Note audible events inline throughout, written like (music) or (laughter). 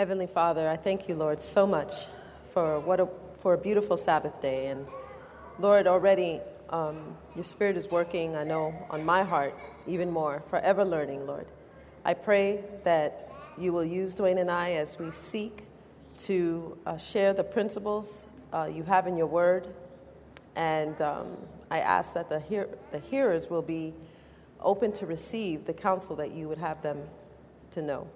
Heavenly Father, I thank you, Lord, so much for what a, for a beautiful Sabbath day. And Lord, already um, your Spirit is working, I know, on my heart even more, forever learning, Lord. I pray that you will use Dwayne and I as we seek to uh, share the principles uh, you have in your word. And um, I ask that the, hear- the hearers will be open to receive the counsel that you would have them to know.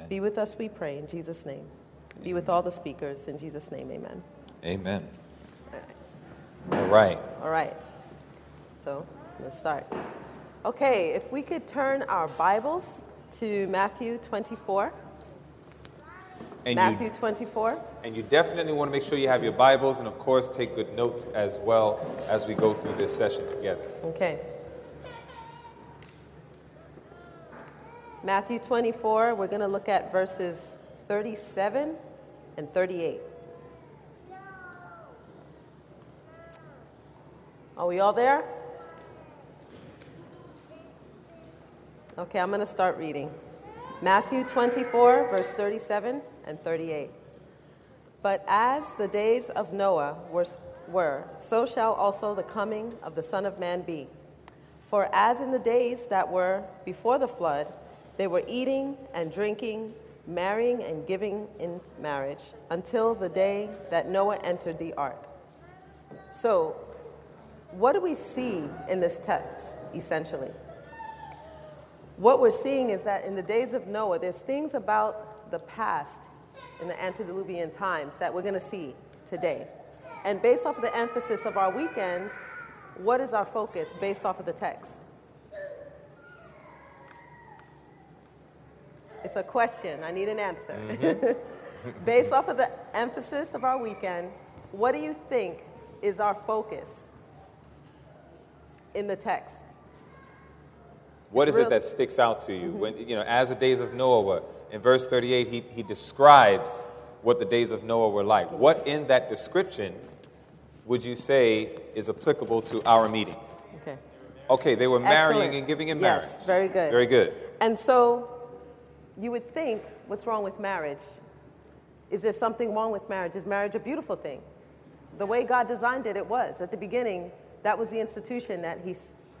Amen. Be with us, we pray, in Jesus' name. Be with all the speakers, in Jesus' name, amen. Amen. All right. All right. So let's start. Okay, if we could turn our Bibles to Matthew 24. And Matthew you, 24. and you definitely want to make sure you have your Bibles and, of course, take good notes as well as we go through this session together. Okay. Matthew 24, we're going to look at verses 37 and 38. Are we all there? Okay, I'm going to start reading. Matthew 24, verse 37 and 38. But as the days of Noah were, were, so shall also the coming of the Son of Man be. For as in the days that were before the flood, they were eating and drinking, marrying and giving in marriage, until the day that Noah entered the ark. So, what do we see in this text, essentially? What we're seeing is that in the days of Noah, there's things about the past in the antediluvian times that we're going to see today. And based off of the emphasis of our weekend, what is our focus based off of the text? It's a question. I need an answer. Mm-hmm. (laughs) based off of the emphasis of our weekend, what do you think is our focus in the text? What It's is it that sticks out to you? Mm-hmm. When, you know, as the days of Noah were, in verse 38, he, he describes what the days of Noah were like. What in that description would you say is applicable to our meeting? Okay. Okay, they were marrying Excellent. and giving in Yes, marriage. very good. Very good. And so you would think, what's wrong with marriage? Is there something wrong with marriage? Is marriage a beautiful thing? The way God designed it, it was. At the beginning, that was the institution that he,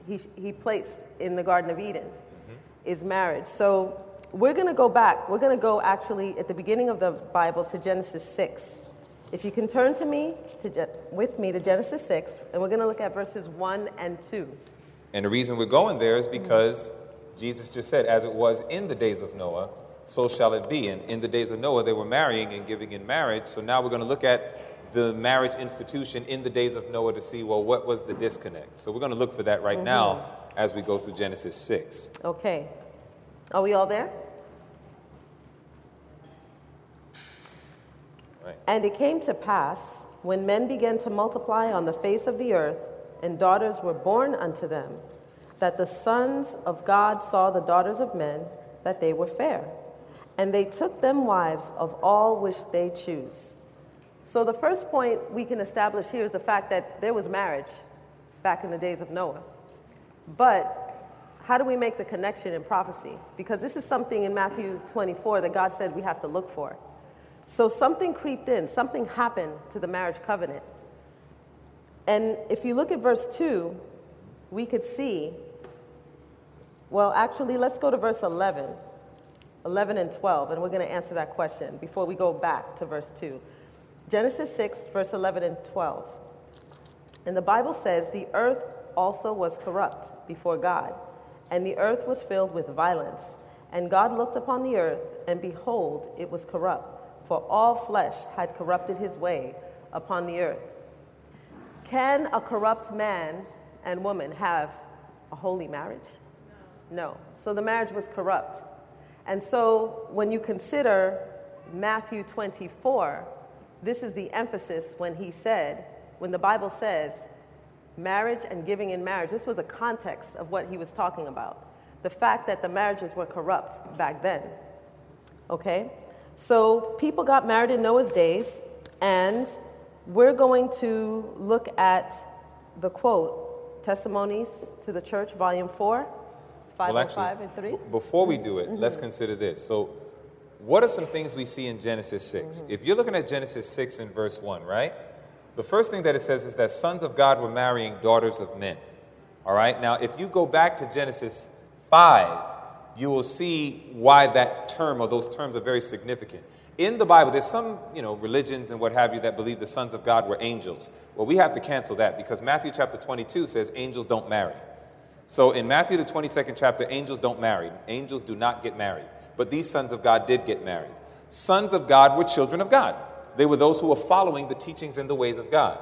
he, he placed in the Garden of Eden, mm-hmm. is marriage. So we're going to go back. We're going to go actually at the beginning of the Bible to Genesis 6. If you can turn to me, to, with me to Genesis 6, and we're going to look at verses 1 and 2. And the reason we're going there is because Jesus just said, as it was in the days of Noah, so shall it be. And in the days of Noah, they were marrying and giving in marriage. So now we're going to look at the marriage institution in the days of Noah to see, well, what was the disconnect? So we're going to look for that right mm-hmm. now as we go through Genesis 6. Okay. Are we all there? Right. And it came to pass, when men began to multiply on the face of the earth, and daughters were born unto them, that the sons of God saw the daughters of men, that they were fair. And they took them wives of all which they choose. So the first point we can establish here is the fact that there was marriage back in the days of Noah. But how do we make the connection in prophecy? Because this is something in Matthew 24 that God said we have to look for. So something creeped in, something happened to the marriage covenant. And if you look at verse 2, we could see, well, actually, let's go to verse 11, 11 and 12, and we're going to answer that question before we go back to verse 2. Genesis 6, verse 11 and 12. And the Bible says, The earth also was corrupt before God, and the earth was filled with violence. And God looked upon the earth, and behold, it was corrupt, for all flesh had corrupted his way upon the earth. Can a corrupt man and woman have a holy marriage? No. So the marriage was corrupt. And so when you consider Matthew 24, this is the emphasis when he said, when the Bible says marriage and giving in marriage, this was the context of what he was talking about. The fact that the marriages were corrupt back then. Okay? So people got married in Noah's days, and we're going to look at the quote, Testimonies to the Church, Volume 4, 505 and 3. b- before we do it, mm-hmm. let's consider this. So, what are some things we see in Genesis 6? Mm-hmm. If you're looking at Genesis 6 and verse 1, right? The first thing that it says is that sons of God were marrying daughters of men. All right? Now, if you go back to Genesis 5, you will see why that term or those terms are very significant. In the Bible, there's some, you know, religions and what have you that believe the sons of God were angels. Well, we have to cancel that because Matthew chapter 22 says angels don't marry. So in Matthew the 22nd chapter, angels don't marry. Angels do not get married. But these sons of God did get married. Sons of God were children of God. They were those who were following the teachings and the ways of God.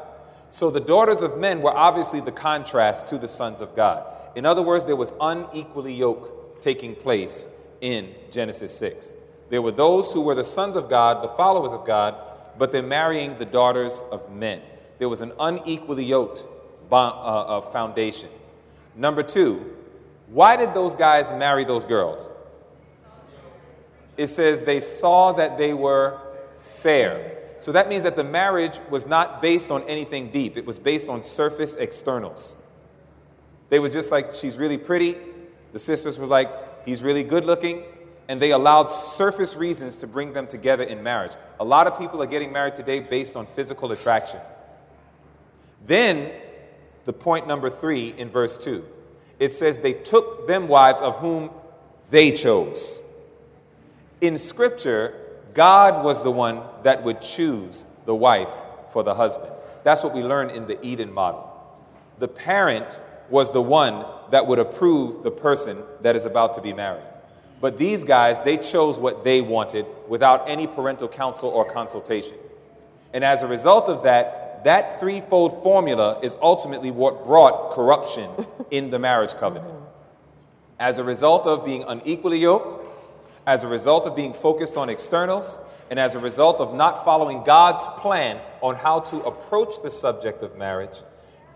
So the daughters of men were obviously the contrast to the sons of God. In other words, there was unequally yoke taking place in Genesis 6. There were those who were the sons of God, the followers of God, but they're marrying the daughters of men. There was an unequally yoked uh, uh, foundation. Number two, why did those guys marry those girls? It says they saw that they were fair. So that means that the marriage was not based on anything deep, it was based on surface externals. They were just like, she's really pretty. The sisters were like, he's really good looking. And they allowed surface reasons to bring them together in marriage. A lot of people are getting married today based on physical attraction. Then, the point number three in verse 2 it says, They took them wives of whom they chose. In Scripture, God was the one that would choose the wife for the husband. That's what we learn in the Eden model. The parent was the one that would approve the person that is about to be married. But these guys, they chose what they wanted without any parental counsel or consultation. And as a result of that, that threefold formula is ultimately what brought corruption (laughs) in the marriage covenant. As a result of being unequally yoked, as a result of being focused on externals, and as a result of not following God's plan on how to approach the subject of marriage,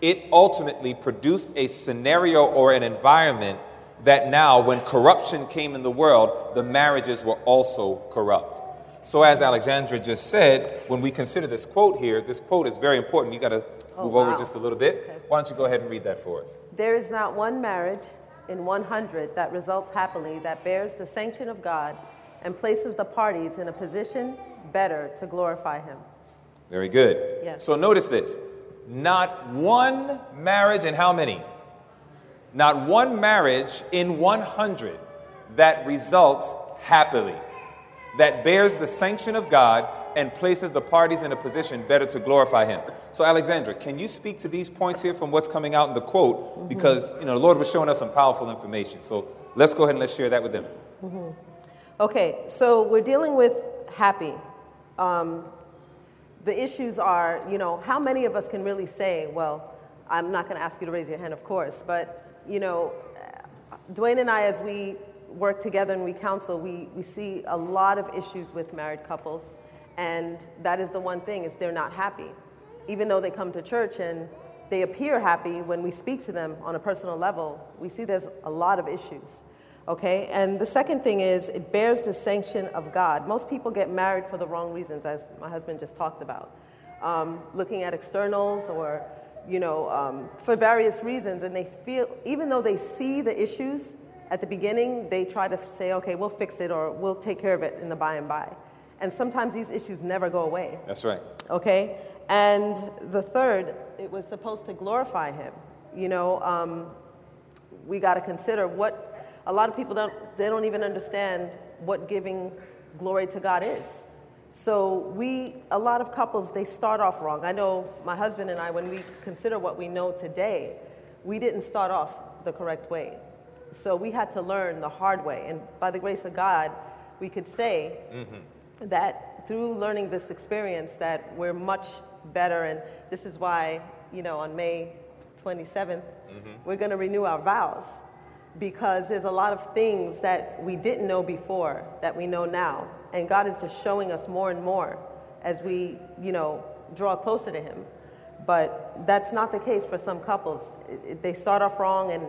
it ultimately produced a scenario or an environment that now, when corruption came in the world, the marriages were also corrupt. So, as Alexandra just said, when we consider this quote here, this quote is very important. You got to oh, move wow. over just a little bit. Okay. Why don't you go ahead and read that for us? There is not one marriage in 100 that results happily that bears the sanction of God and places the parties in a position better to glorify Him. Very good. Yes. So, notice this not one marriage in how many? Not one marriage in 100 that results happily, that bears the sanction of God and places the parties in a position better to glorify Him. So, Alexandra, can you speak to these points here from what's coming out in the quote? Mm-hmm. Because, you know, the Lord was showing us some powerful information. So, let's go ahead and let's share that with them. Mm-hmm. Okay, so we're dealing with happy. Um, the issues are, you know, how many of us can really say, well, I'm not going to ask you to raise your hand, of course, but you know, Dwayne and I, as we work together and we counsel, we, we see a lot of issues with married couples. And that is the one thing is they're not happy. Even though they come to church and they appear happy when we speak to them on a personal level, we see there's a lot of issues. Okay? And the second thing is it bears the sanction of God. Most people get married for the wrong reasons, as my husband just talked about. Um, looking at externals or you know, um, for various reasons, and they feel, even though they see the issues at the beginning, they try to say, okay, we'll fix it or we'll take care of it in the by and by. And sometimes these issues never go away. That's right. Okay? And the third, it was supposed to glorify him. You know, um, we got to consider what a lot of people don't, they don't even understand what giving glory to God is. So we, a lot of couples, they start off wrong. I know my husband and I, when we consider what we know today, we didn't start off the correct way. So we had to learn the hard way. And by the grace of God, we could say mm-hmm. that through learning this experience that we're much better. And this is why, you know, on May 27th, mm-hmm. we're going to renew our vows because there's a lot of things that we didn't know before that we know now and God is just showing us more and more as we, you know, draw closer to Him. But that's not the case for some couples. It, it, they start off wrong and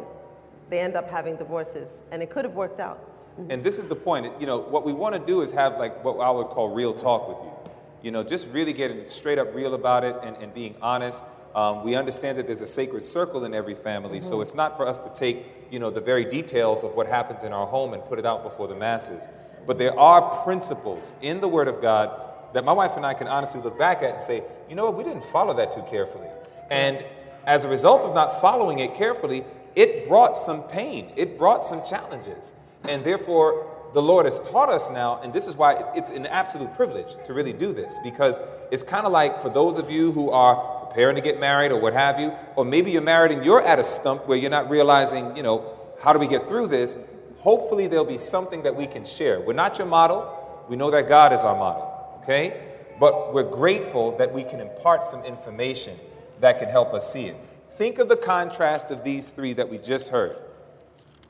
they end up having divorces, and it could have worked out. Mm-hmm. And this is the point. You know, what we want to do is have like what I would call real talk with you. You know, just really getting straight up real about it and, and being honest. Um, we understand that there's a sacred circle in every family, mm-hmm. so it's not for us to take, you know, the very details of what happens in our home and put it out before the masses. But there are principles in the Word of God that my wife and I can honestly look back at and say, you know what, we didn't follow that too carefully. And as a result of not following it carefully, it brought some pain, it brought some challenges. And therefore, the Lord has taught us now, and this is why it's an absolute privilege to really do this, because it's kind of like for those of you who are preparing to get married or what have you, or maybe you're married and you're at a stump where you're not realizing, you know, how do we get through this? Hopefully, there'll be something that we can share. We're not your model, we know that God is our model, okay? But we're grateful that we can impart some information that can help us see it. Think of the contrast of these three that we just heard.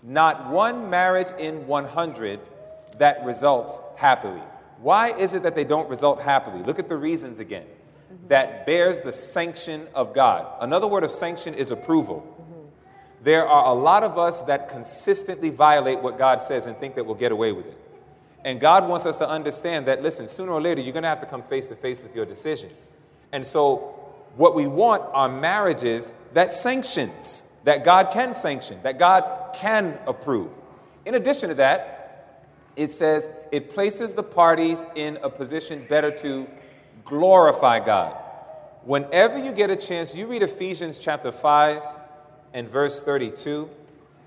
Not one marriage in 100 that results happily. Why is it that they don't result happily? Look at the reasons again. Mm-hmm. That bears the sanction of God. Another word of sanction is approval. Mm-hmm. There are a lot of us that consistently violate what God says and think that we'll get away with it. And God wants us to understand that, listen, sooner or later, you're going to have to come face to face with your decisions. And so, what we want are marriages that sanctions, that God can sanction, that God can approve. In addition to that, it says it places the parties in a position better to glorify God. Whenever you get a chance, you read Ephesians chapter 5 and verse 32,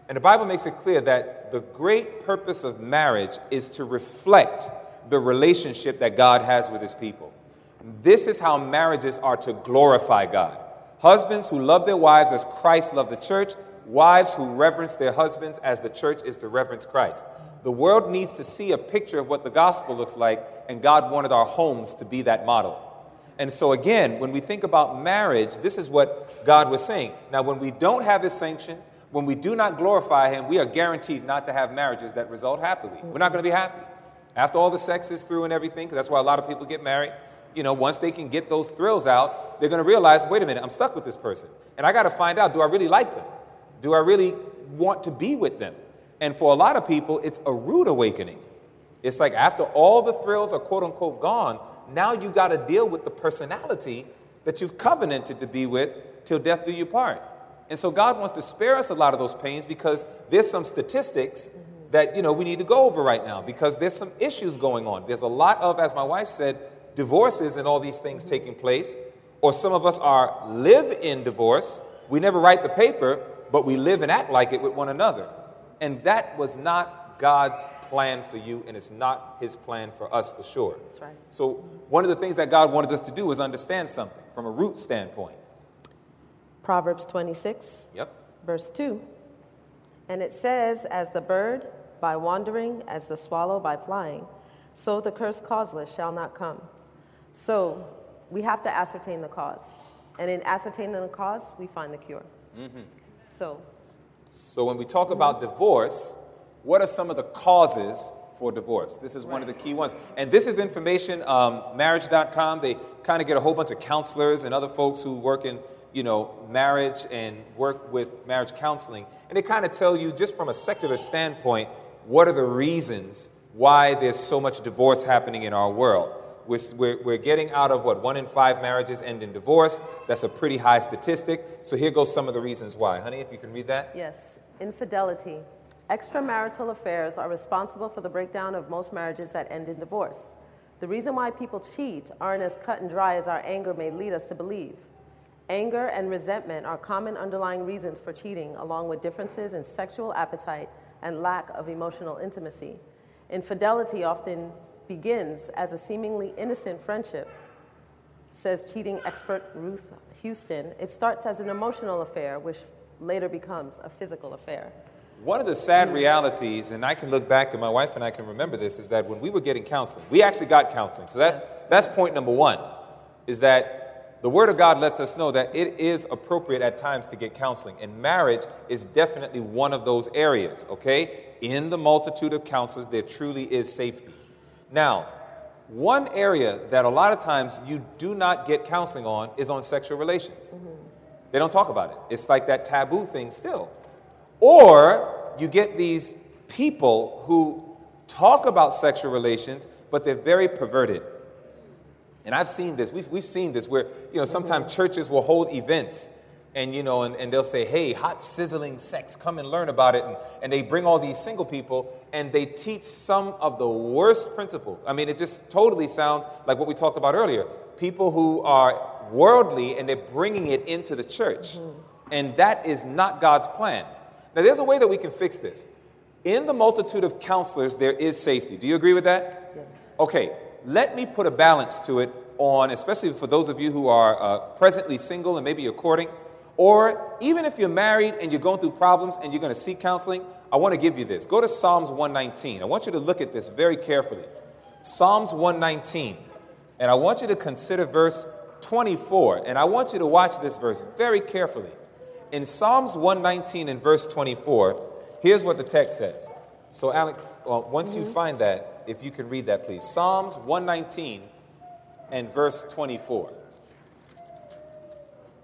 and the Bible makes it clear that the great purpose of marriage is to reflect the relationship that God has with his people. This is how marriages are to glorify God. Husbands who love their wives as Christ loved the church, wives who reverence their husbands as the church is to reverence Christ. The world needs to see a picture of what the gospel looks like, and God wanted our homes to be that model. And so, again, when we think about marriage, this is what God was saying. Now, when we don't have His sanction, when we do not glorify Him, we are guaranteed not to have marriages that result happily. We're not going to be happy. After all the sex is through and everything, because that's why a lot of people get married, you know, once they can get those thrills out, they're going to realize, wait a minute, I'm stuck with this person. And I got to find out, do I really like them? Do I really want to be with them? And for a lot of people, it's a rude awakening. It's like after all the thrills are quote unquote gone, now you got to deal with the personality that you've covenanted to be with till death do you part. And so God wants to spare us a lot of those pains because there's some statistics that you know we need to go over right now because there's some issues going on. There's a lot of, as my wife said, divorces and all these things taking place, or some of us are live in divorce. We never write the paper, but we live and act like it with one another. And that was not God's plan for you, and it's not His plan for us for sure. Right. So, one of the things that God wanted us to do was understand something from a root standpoint. Proverbs 26, yep. verse 2. And it says, As the bird by wandering, as the swallow by flying, so the curse causeless shall not come. So we have to ascertain the cause. And in ascertaining the cause, we find the cure. Mm-hmm. So, so when we talk about divorce, what are some of the causes for divorce? This is right. one of the key ones. And this is information, um, marriage.com. They kind of get a whole bunch of counselors and other folks who work in, you know, marriage and work with marriage counseling. And they kind of tell you, just from a secular standpoint, what are the reasons why there's so much divorce happening in our world. We're, we're, we're, getting out of what one in five marriages end in divorce. That's a pretty high statistic. So here goes some of the reasons why. Honey, if you can read that. Yes. Infidelity. Extramarital affairs are responsible for the breakdown of most marriages that end in divorce. The reason why people cheat aren't as cut and dry as our anger may lead us to believe. Anger and resentment are common underlying reasons for cheating, along with differences in sexual appetite and lack of emotional intimacy. Infidelity often begins as a seemingly innocent friendship, says cheating expert Ruth Houston. It starts as an emotional affair, which later becomes a physical affair. One of the sad realities, and I can look back, and my wife and I can remember this, is that when we were getting counseling, we actually got counseling. So that's, that's point number one, is that the Word of God lets us know that it is appropriate at times to get counseling. And marriage is definitely one of those areas, okay? In the multitude of counselors, there truly is safety. Now, one area that a lot of times you do not get counseling on is on sexual relations. Mm-hmm. They don't talk about it. It's like that taboo thing still. Or you get these people who talk about sexual relations, but they're very perverted. And I've seen this. We've, we've seen this where, you know, sometimes mm-hmm. churches will hold events and you know, and, and they'll say, hey, hot sizzling sex, come and learn about it. And, and they bring all these single people and they teach some of the worst principles. I mean, it just totally sounds like what we talked about earlier. People who are worldly and they're bringing it into the church. Mm-hmm. And that is not God's plan. Now, there's a way that we can fix this. In the multitude of counselors, there is safety. Do you agree with that? Yes. Okay, let me put a balance to it on, especially for those of you who are uh, presently single and maybe you're courting. Or even if you're married and you're going through problems and you're going to seek counseling, I want to give you this. Go to Psalms 119. I want you to look at this very carefully. Psalms 119. And I want you to consider verse 24. And I want you to watch this verse very carefully. In Psalms 119 and verse 24, here's what the text says. So, Alex, well, uh, once mm-hmm. you find that, if you can read that, please. Psalms 119 and verse 24.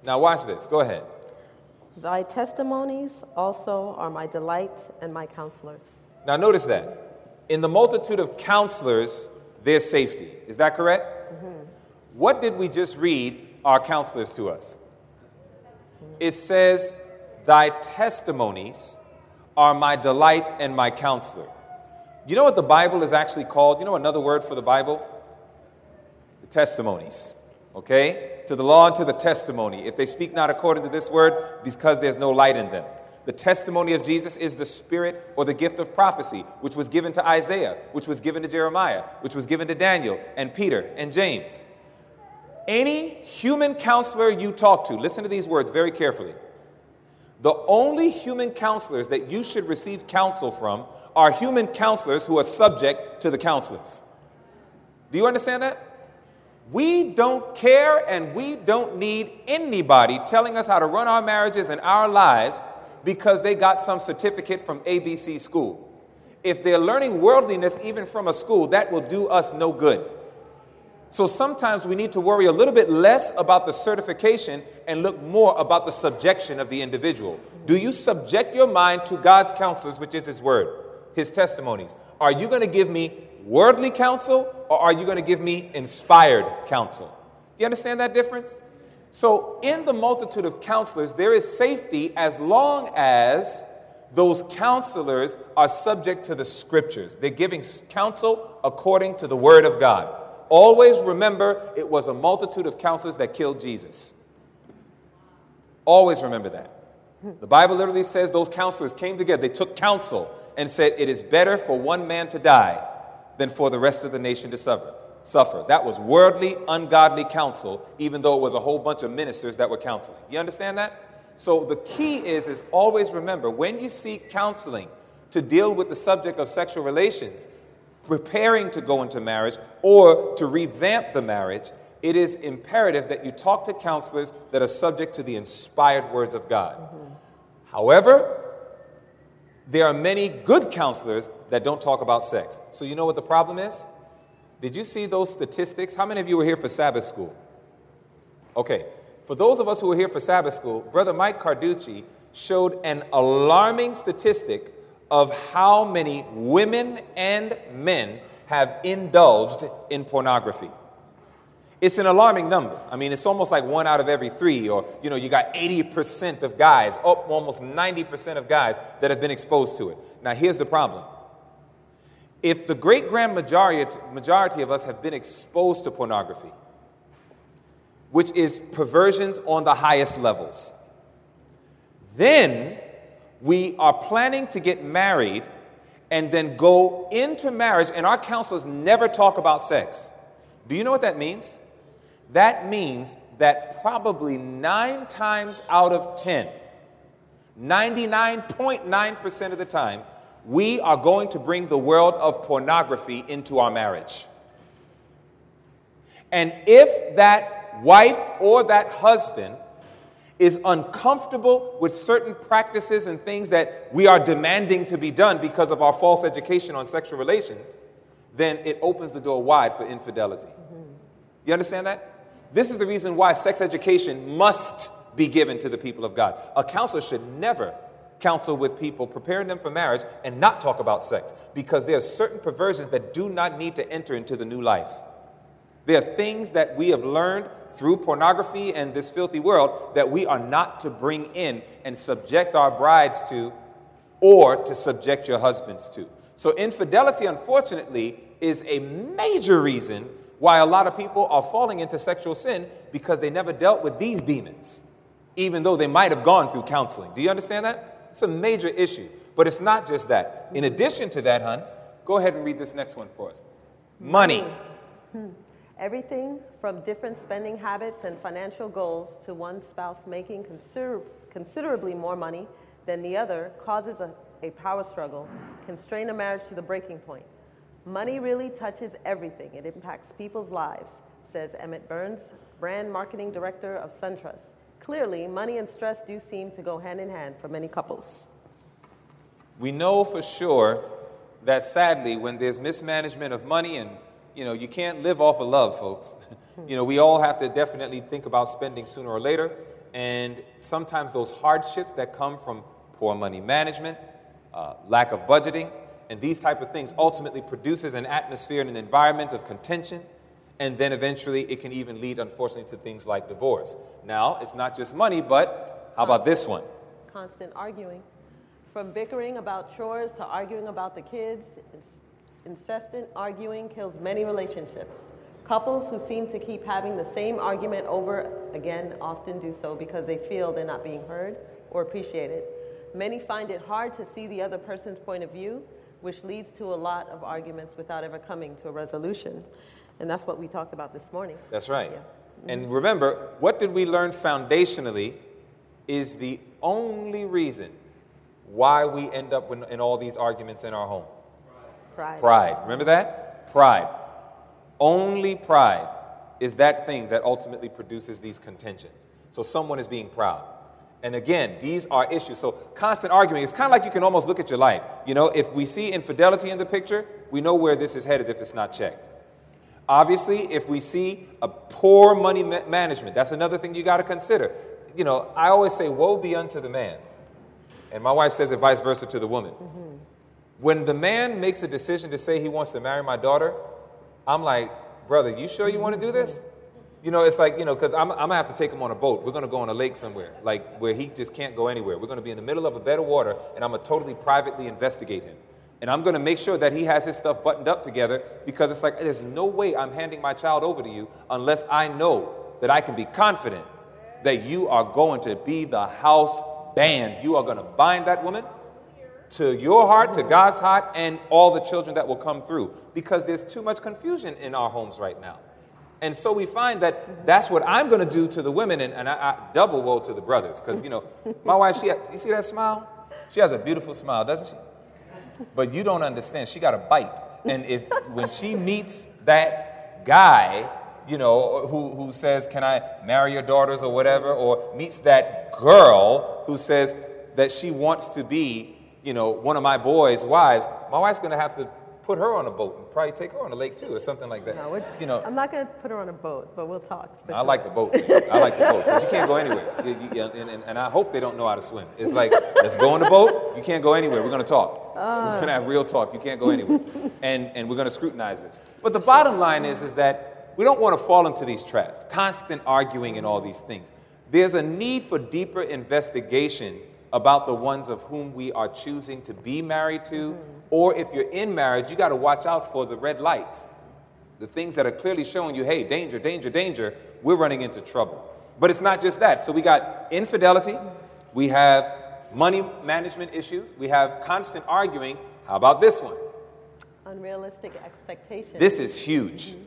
Now, watch this. Go ahead. Thy testimonies also are my delight and my counselors. Now, notice that. In the multitude of counselors, there's safety. Is that correct? Mm-hmm. What did we just read our counselors to us? Mm-hmm. It says, Thy testimonies are my delight and my counselor. You know what the Bible is actually called? You know another word for the Bible? The testimonies okay? To the law and to the testimony. If they speak not according to this word, because there's no light in them. The testimony of Jesus is the spirit or the gift of prophecy, which was given to Isaiah, which was given to Jeremiah, which was given to Daniel and Peter and James. Any human counselor you talk to, listen to these words very carefully. The only human counselors that you should receive counsel from are human counselors who are subject to the counselors. Do you understand that? We don't care and we don't need anybody telling us how to run our marriages and our lives because they got some certificate from ABC school. If they're learning worldliness even from a school, that will do us no good. So sometimes we need to worry a little bit less about the certification and look more about the subjection of the individual. Do you subject your mind to God's counselors, which is His word, His testimonies? Are you going to give me worldly counsel or are you going to give me inspired counsel? You understand that difference? So, in the multitude of counselors, there is safety as long as those counselors are subject to the scriptures. They're giving counsel according to the word of God. Always remember it was a multitude of counselors that killed Jesus. Always remember that. The Bible literally says those counselors came together, they took counsel and said, It is better for one man to die than for the rest of the nation to suffer. Suffer. That was worldly, ungodly counsel, even though it was a whole bunch of ministers that were counseling. You understand that? So the key is is always remember when you seek counseling to deal with the subject of sexual relations, preparing to go into marriage or to revamp the marriage, it is imperative that you talk to counselors that are subject to the inspired words of God. Mm-hmm. However, there are many good counselors that don't talk about sex. So, you know what the problem is? Did you see those statistics? How many of you were here for Sabbath school? Okay, for those of us who were here for Sabbath school, Brother Mike Carducci showed an alarming statistic of how many women and men have indulged in pornography. It's an alarming number. I mean, it's almost like one out of every three, or, you know, you got 80% of guys, oh, almost 90% of guys that have been exposed to it. Now, here's the problem. If the great grand majority, majority of us have been exposed to pornography, which is perversions on the highest levels, then we are planning to get married and then go into marriage, and our counselors never talk about sex. Do you know what that means? That means that probably nine times out of 10, 99.9% of the time, we are going to bring the world of pornography into our marriage. And if that wife or that husband is uncomfortable with certain practices and things that we are demanding to be done because of our false education on sexual relations, then it opens the door wide for infidelity. Mm-hmm. You understand that? This is the reason why sex education must be given to the people of God. A counselor should never counsel with people, preparing them for marriage, and not talk about sex because there are certain perversions that do not need to enter into the new life. There are things that we have learned through pornography and this filthy world that we are not to bring in and subject our brides to or to subject your husbands to. So, infidelity, unfortunately, is a major reason why a lot of people are falling into sexual sin because they never dealt with these demons, even though they might have gone through counseling. Do you understand that? It's a major issue. But it's not just that. In addition to that, hun, go ahead and read this next one for us. Money. Hmm. Everything from different spending habits and financial goals to one spouse making consider- considerably more money than the other causes a, a power struggle, can strain a marriage to the breaking point. Money really touches everything. It impacts people's lives, says Emmett Burns, brand marketing director of SunTrust. Clearly, money and stress do seem to go hand in hand for many couples. We know for sure that sadly, when there's mismanagement of money and you know, you can't live off of love, folks. (laughs) you know, we all have to definitely think about spending sooner or later. And sometimes those hardships that come from poor money management, uh, lack of budgeting, and these type of things ultimately produces an atmosphere and an environment of contention. And then eventually it can even lead, unfortunately, to things like divorce. Now, it's not just money, but how about this one? Constant arguing. From bickering about chores to arguing about the kids, Incessant arguing kills many relationships. Couples who seem to keep having the same argument over again often do so because they feel they're not being heard or appreciated. Many find it hard to see the other person's point of view, which leads to a lot of arguments without ever coming to a resolution. And that's what we talked about this morning. That's right. Yeah. Mm-hmm. And remember, what did we learn foundationally is the only reason why we end up in, in all these arguments in our home. Pride. Pride. Remember that? Pride. Only pride is that thing that ultimately produces these contentions. So someone is being proud. And again, these are issues. So constant arguing, it's kind of like you can almost look at your life. You know, if we see infidelity in the picture, we know where this is headed if it's not checked. Obviously, if we see a poor money ma- management, that's another thing you got to consider. You know, I always say, woe be unto the man. And my wife says it vice versa to the woman. Mm-hmm. When the man makes a decision to say he wants to marry my daughter, I'm like, brother, you sure you want to do this? You know, it's like, you know, because I'm, I'm going to have to take him on a boat. We're going to go on a lake somewhere, like where he just can't go anywhere. We're going to be in the middle of a bed of water, and I'm going to totally privately investigate him. And I'm going to make sure that he has his stuff buttoned up together because it's like, there's no way I'm handing my child over to you unless I know that I can be confident that you are going to be the house band. You are going to bind that woman to your heart, to God's heart, and all the children that will come through because there's too much confusion in our homes right now. And so we find that that's what I'm going to do to the women, and, and I, I, double woe to the brothers because, you know, my wife, she, you see that smile? She has a beautiful smile, doesn't she? But you don't understand. She got a bite. And if when she meets that guy, you know, who, who says, Can I marry your daughters or whatever, or meets that girl who says that she wants to be you know, one of my boys' wives, my wife's going to have to put her on a boat and probably take her on a lake too, or something like that. No, you know, I'm not going to put her on a boat, but we'll talk. I sure. like the boat. I like the boat because you can't go anywhere. You, you, and, and, and, I hope they don't know how to swim. It's like, let's go on the boat. You can't go anywhere. We're going to talk. Uh. We're going to have real talk. You can't go anywhere. and, and we're going to scrutinize this. But the bottom line is, is that we don't want to fall into these traps, constant arguing and all these things. There's a need for deeper investigation about the ones of whom we are choosing to be married to, mm-hmm. or if you're in marriage, you got to watch out for the red lights. The things that are clearly showing you, hey, danger, danger, danger, we're running into trouble. But it's not just that. So we got infidelity, we have money management issues, we have constant arguing. How about this one? Unrealistic expectations. This is huge. Mm-hmm.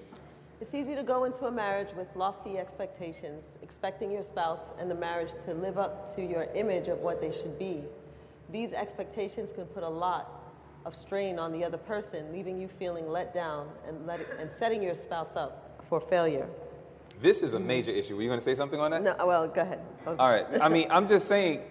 It's easy to go into a marriage with lofty expectations, expecting your spouse and the marriage to live up to your image of what they should be. These expectations can put a lot of strain on the other person, leaving you feeling let down and, let it, and setting your spouse up for failure. This is a major issue. Were you going to say something on that? No, well, go ahead. All right. I mean, I'm just saying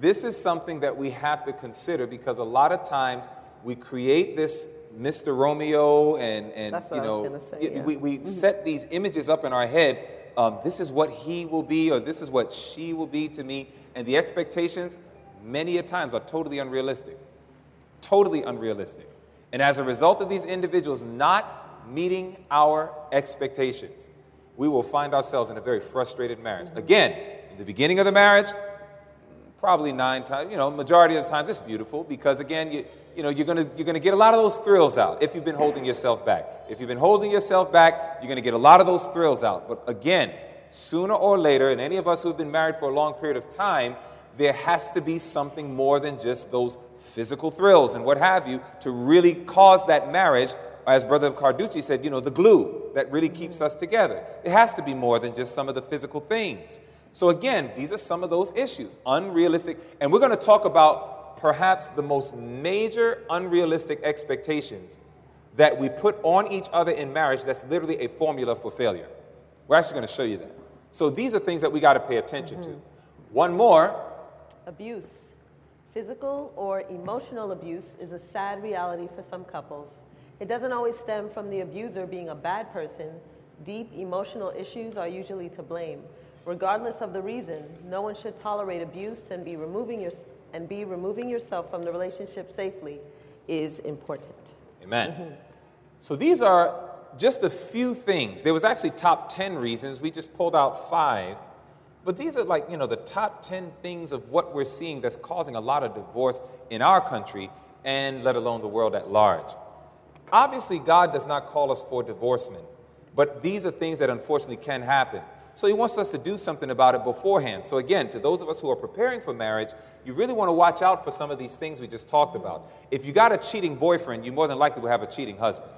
this is something that we have to consider because a lot of times we create this Mr. Romeo and, and you know, say, yeah. we, we mm-hmm. set these images up in our head. Um, this is what he will be, or this is what she will be to me. And the expectations, many a times, are totally unrealistic. Totally unrealistic. And as a result of these individuals not meeting our expectations, we will find ourselves in a very frustrated marriage. Again, in the beginning of the marriage, probably nine times, you know, majority of the times it's beautiful because again, you, you know, you're gonna, you're gonna get a lot of those thrills out if you've been holding yourself back. If you've been holding yourself back, you're gonna get a lot of those thrills out. But again, sooner or later, and any of us who have been married for a long period of time, there has to be something more than just those physical thrills and what have you to really cause that marriage, as Brother Carducci said, you know, the glue that really keeps us together. It has to be more than just some of the physical things. So, again, these are some of those issues, unrealistic. And we're going to talk about perhaps the most major unrealistic expectations that we put on each other in marriage that's literally a formula for failure. We're actually going to show you that. So, these are things that we got to pay attention mm-hmm. to. One more abuse. Physical or emotional abuse is a sad reality for some couples. It doesn't always stem from the abuser being a bad person. Deep emotional issues are usually to blame. Regardless of the reason, no one should tolerate abuse and be removing your, and be removing yourself from the relationship safely is important. Amen. Mm-hmm. So these are just a few things. There was actually top 10 reasons. We just pulled out 5. But these are like, you know, the top 10 things of what we're seeing that's causing a lot of divorce in our country and let alone the world at large. Obviously, God does not call us for divorcement, but these are things that unfortunately can happen. So he wants us to do something about it beforehand. So, again, to those of us who are preparing for marriage, you really want to watch out for some of these things we just talked about. If you got a cheating boyfriend, you more than likely will have a cheating husband.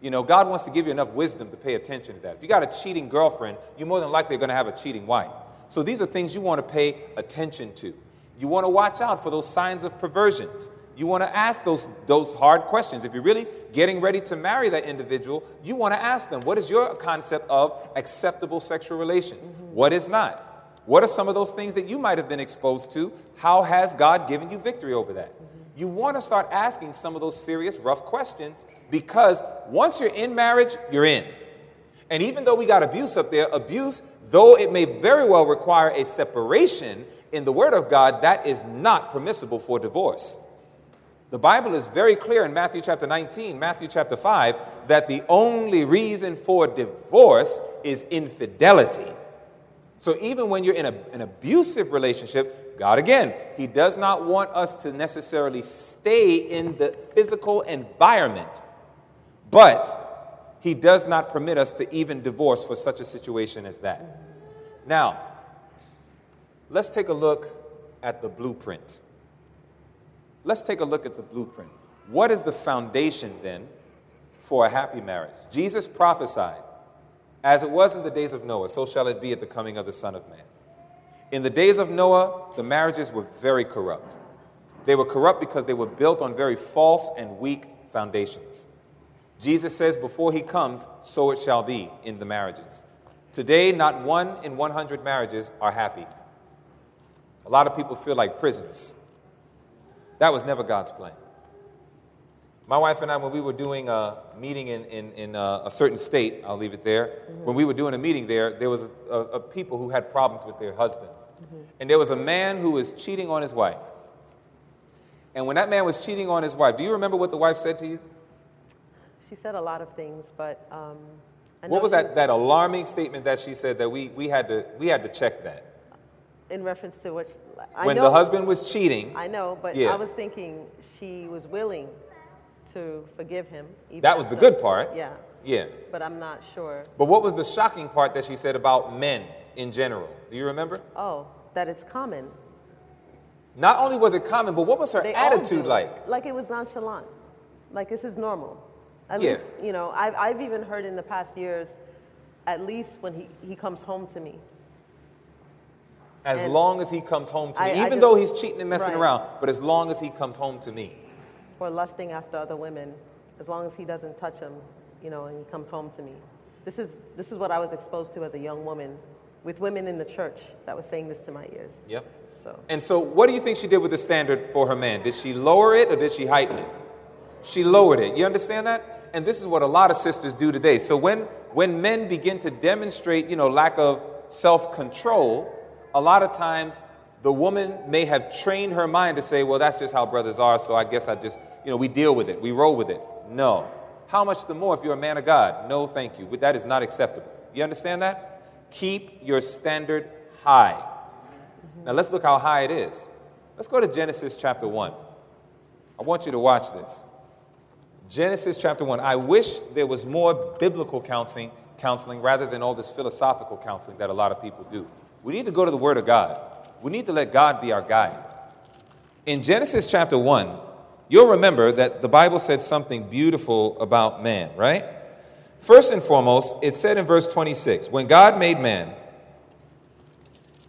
You know, God wants to give you enough wisdom to pay attention to that. If you got a cheating girlfriend, you more than likely are going to have a cheating wife. So, these are things you want to pay attention to. You want to watch out for those signs of perversions. You want to ask those, those hard questions. If you're really getting ready to marry that individual, you want to ask them, what is your concept of acceptable sexual relations? Mm-hmm. What is not? What are some of those things that you might have been exposed to? How has God given you victory over that? Mm-hmm. You want to start asking some of those serious, rough questions because once you're in marriage, you're in. And even though we got abuse up there, abuse, though it may very well require a separation in the Word of God, that is not permissible for divorce. The Bible is very clear in Matthew chapter 19, Matthew chapter 5, that the only reason for divorce is infidelity. So even when you're in a, an abusive relationship, God again, He does not want us to necessarily stay in the physical environment, but He does not permit us to even divorce for such a situation as that. Now, let's take a look at the blueprint. Let's take a look at the blueprint. What is the foundation then for a happy marriage? Jesus prophesied, as it was in the days of Noah, so shall it be at the coming of the Son of Man. In the days of Noah, the marriages were very corrupt. They were corrupt because they were built on very false and weak foundations. Jesus says, before he comes, so it shall be in the marriages. Today, not one in 100 marriages are happy. A lot of people feel like prisoners. That was never God's plan. My wife and I, when we were doing a meeting in, in, in a, a certain state, I'll leave it there. Mm-hmm. When we were doing a meeting there, there was a, a, people who had problems with their husbands. Mm-hmm. And there was a man who was cheating on his wife. And when that man was cheating on his wife, do you remember what the wife said to you? She said a lot of things, but. Um, what was that, that alarming statement that she said that we, we, had to, we had to check that? In reference to what? I when know, the husband was cheating. I know, but yeah. I was thinking she was willing to forgive him. That was the good part. Yeah. Yeah. But I'm not sure. But what was the shocking part that she said about men in general? Do you remember? Oh, that it's common. Not only was it common, but what was her they attitude like? Like it was nonchalant. Like this is normal. At yeah. least, you know, I've, I've even heard in the past years, at least when he, he comes home to me, as and long as he comes home to me, I, even I just, though he's cheating and messing right. around, but as long as he comes home to me. Or lusting after other women, as long as he doesn't touch them, you know, and he comes home to me. This is, this is what I was exposed to as a young woman with women in the church that was saying this to my ears. Yep. So. And so, what do you think she did with the standard for her man? Did she lower it or did she heighten it? She lowered it. You understand that? And this is what a lot of sisters do today. So when when men begin to demonstrate, you know, lack of self-control, a lot of times the woman may have trained her mind to say, well, that's just how brothers are, so I guess I just, you know, we deal with it, we roll with it. No. How much the more if you're a man of God? No, thank you. That is not acceptable. You understand that? Keep your standard high. Now let's look how high it is. Let's go to Genesis chapter 1. I want you to watch this. Genesis chapter 1. I wish there was more biblical counseling, counseling rather than all this philosophical counseling that a lot of people do. We need to go to the Word of God. We need to let God be our guide. In Genesis chapter 1, you'll remember that the Bible said something beautiful about man, right? First and foremost, it said in verse 26 when God made man,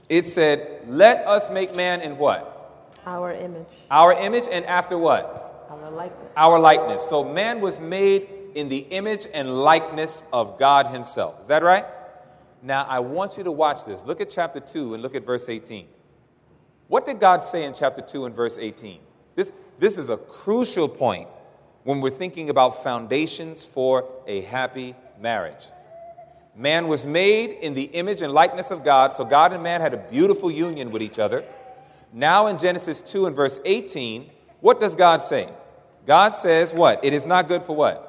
it said, Let us make man in what? Our image. Our image, and after what? Our likeness. Our likeness. So man was made in the image and likeness of God Himself. Is that right? Now I want you to watch this. Look at chapter 2 and look at verse 18. What did God say in chapter 2 and verse 18? This, this is a crucial point when we're thinking about foundations for a happy marriage. Man was made in the image and likeness of God, so God and man had a beautiful union with each other. Now in Genesis 2 and verse 18, what does God say? God says what? It is not good for what?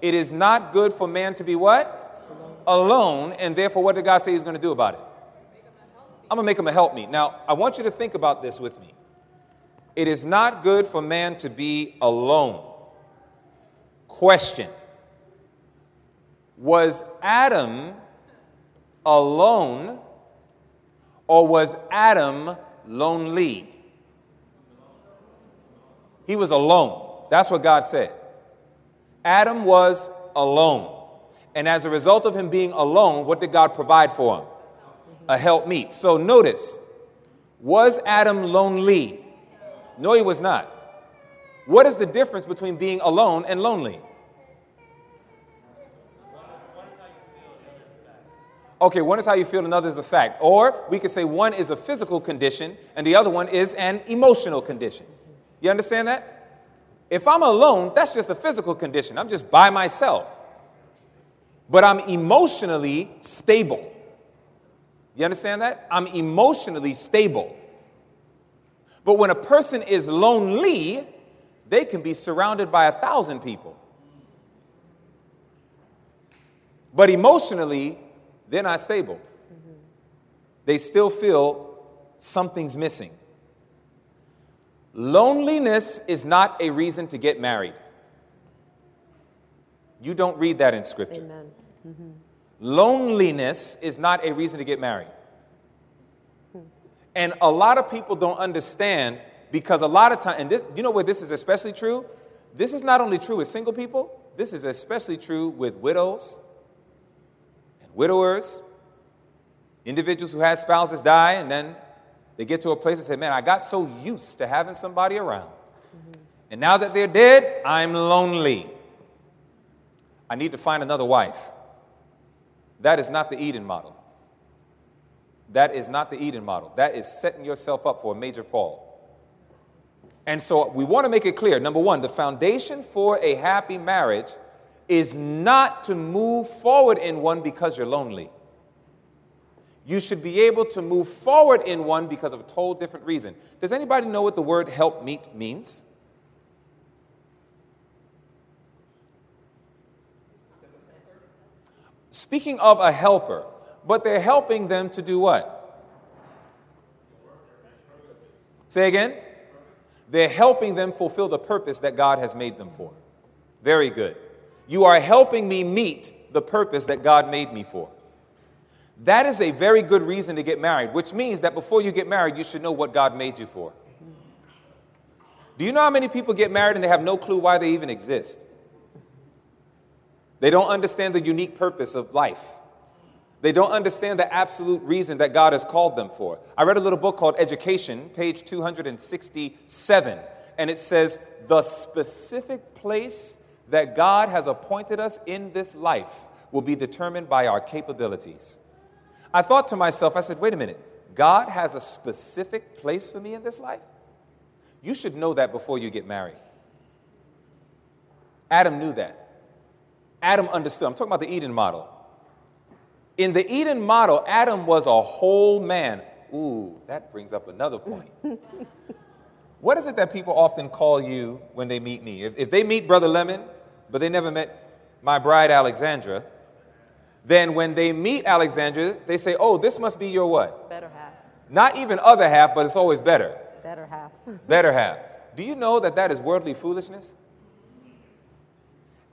It is not good for man to be what? Alone, and therefore what did God say he's going to do about it? I'm going to make him a helpmeet. Now, I want you to think about this with me. It is not good for man to be alone. Question Was Adam alone or was Adam lonely? He was alone. That's what God said. Adam was alone. And as a result of him being alone, what did God provide for him? a helpmeet. So notice, was Adam lonely? No, he was not. What is the difference between being alone and lonely? Okay, one is how you feel, another is a fact. Or we could say one is a physical condition, and the other one is an emotional condition. You understand that? If I'm alone, that's just a physical condition. I'm just by myself. But I'm emotionally stable. You understand that? I'm emotionally stable. But when a person is lonely, they can be surrounded by a thousand people. But emotionally, they're not stable. Mm-hmm. They still feel something's missing. Loneliness is not a reason to get married. You don't read that in Scripture. Amen. Mm-hmm. Loneliness is not a reason to get married. And a lot of people don't understand because a lot of time, and this, you know where this is especially true? This is not only true with single people, this is especially true with widows and widowers, individuals who had spouses die, and then they get to a place and say, Man, I got so used to having somebody around. Mm-hmm. And now that they're dead, I'm lonely. I need to find another wife. That is not the Eden model. That is not the Eden model. That is setting yourself up for a major fall. And so we want to make it clear number one, the foundation for a happy marriage is not to move forward in one because you're lonely. You should be able to move forward in one because of a total different reason. Does anybody know what the word help meet means? Speaking of a helper, but they're helping them to do what? Say again? They're helping them fulfill the purpose that God has made them for. Very good. You are helping me meet the purpose that God made me for. That is a very good reason to get married, which means that before you get married, you should know what God made you for. Do you know how many people get married and they have no clue why they even exist? They don't understand the unique purpose of life. They don't understand the absolute reason that God has called them for. I read a little book called Education, page 267, and it says, The specific place that God has appointed us in this life will be determined by our capabilities. I thought to myself, I said, wait a minute, God has a specific place for me in this life? You should know that before you get married. Adam knew that. Adam understood. I'm talking about the Eden model. In the Eden model, Adam was a whole man. Ooh, that brings up another point. (laughs) what is it that people often call you when they meet me? If, if they meet Brother Lemon, but they never met my bride Alexandra, then when they meet Alexandra, they say, Oh, this must be your what? Better half. Not even other half, but it's always better. Better half. (laughs) Better half. Do you know that that is worldly foolishness?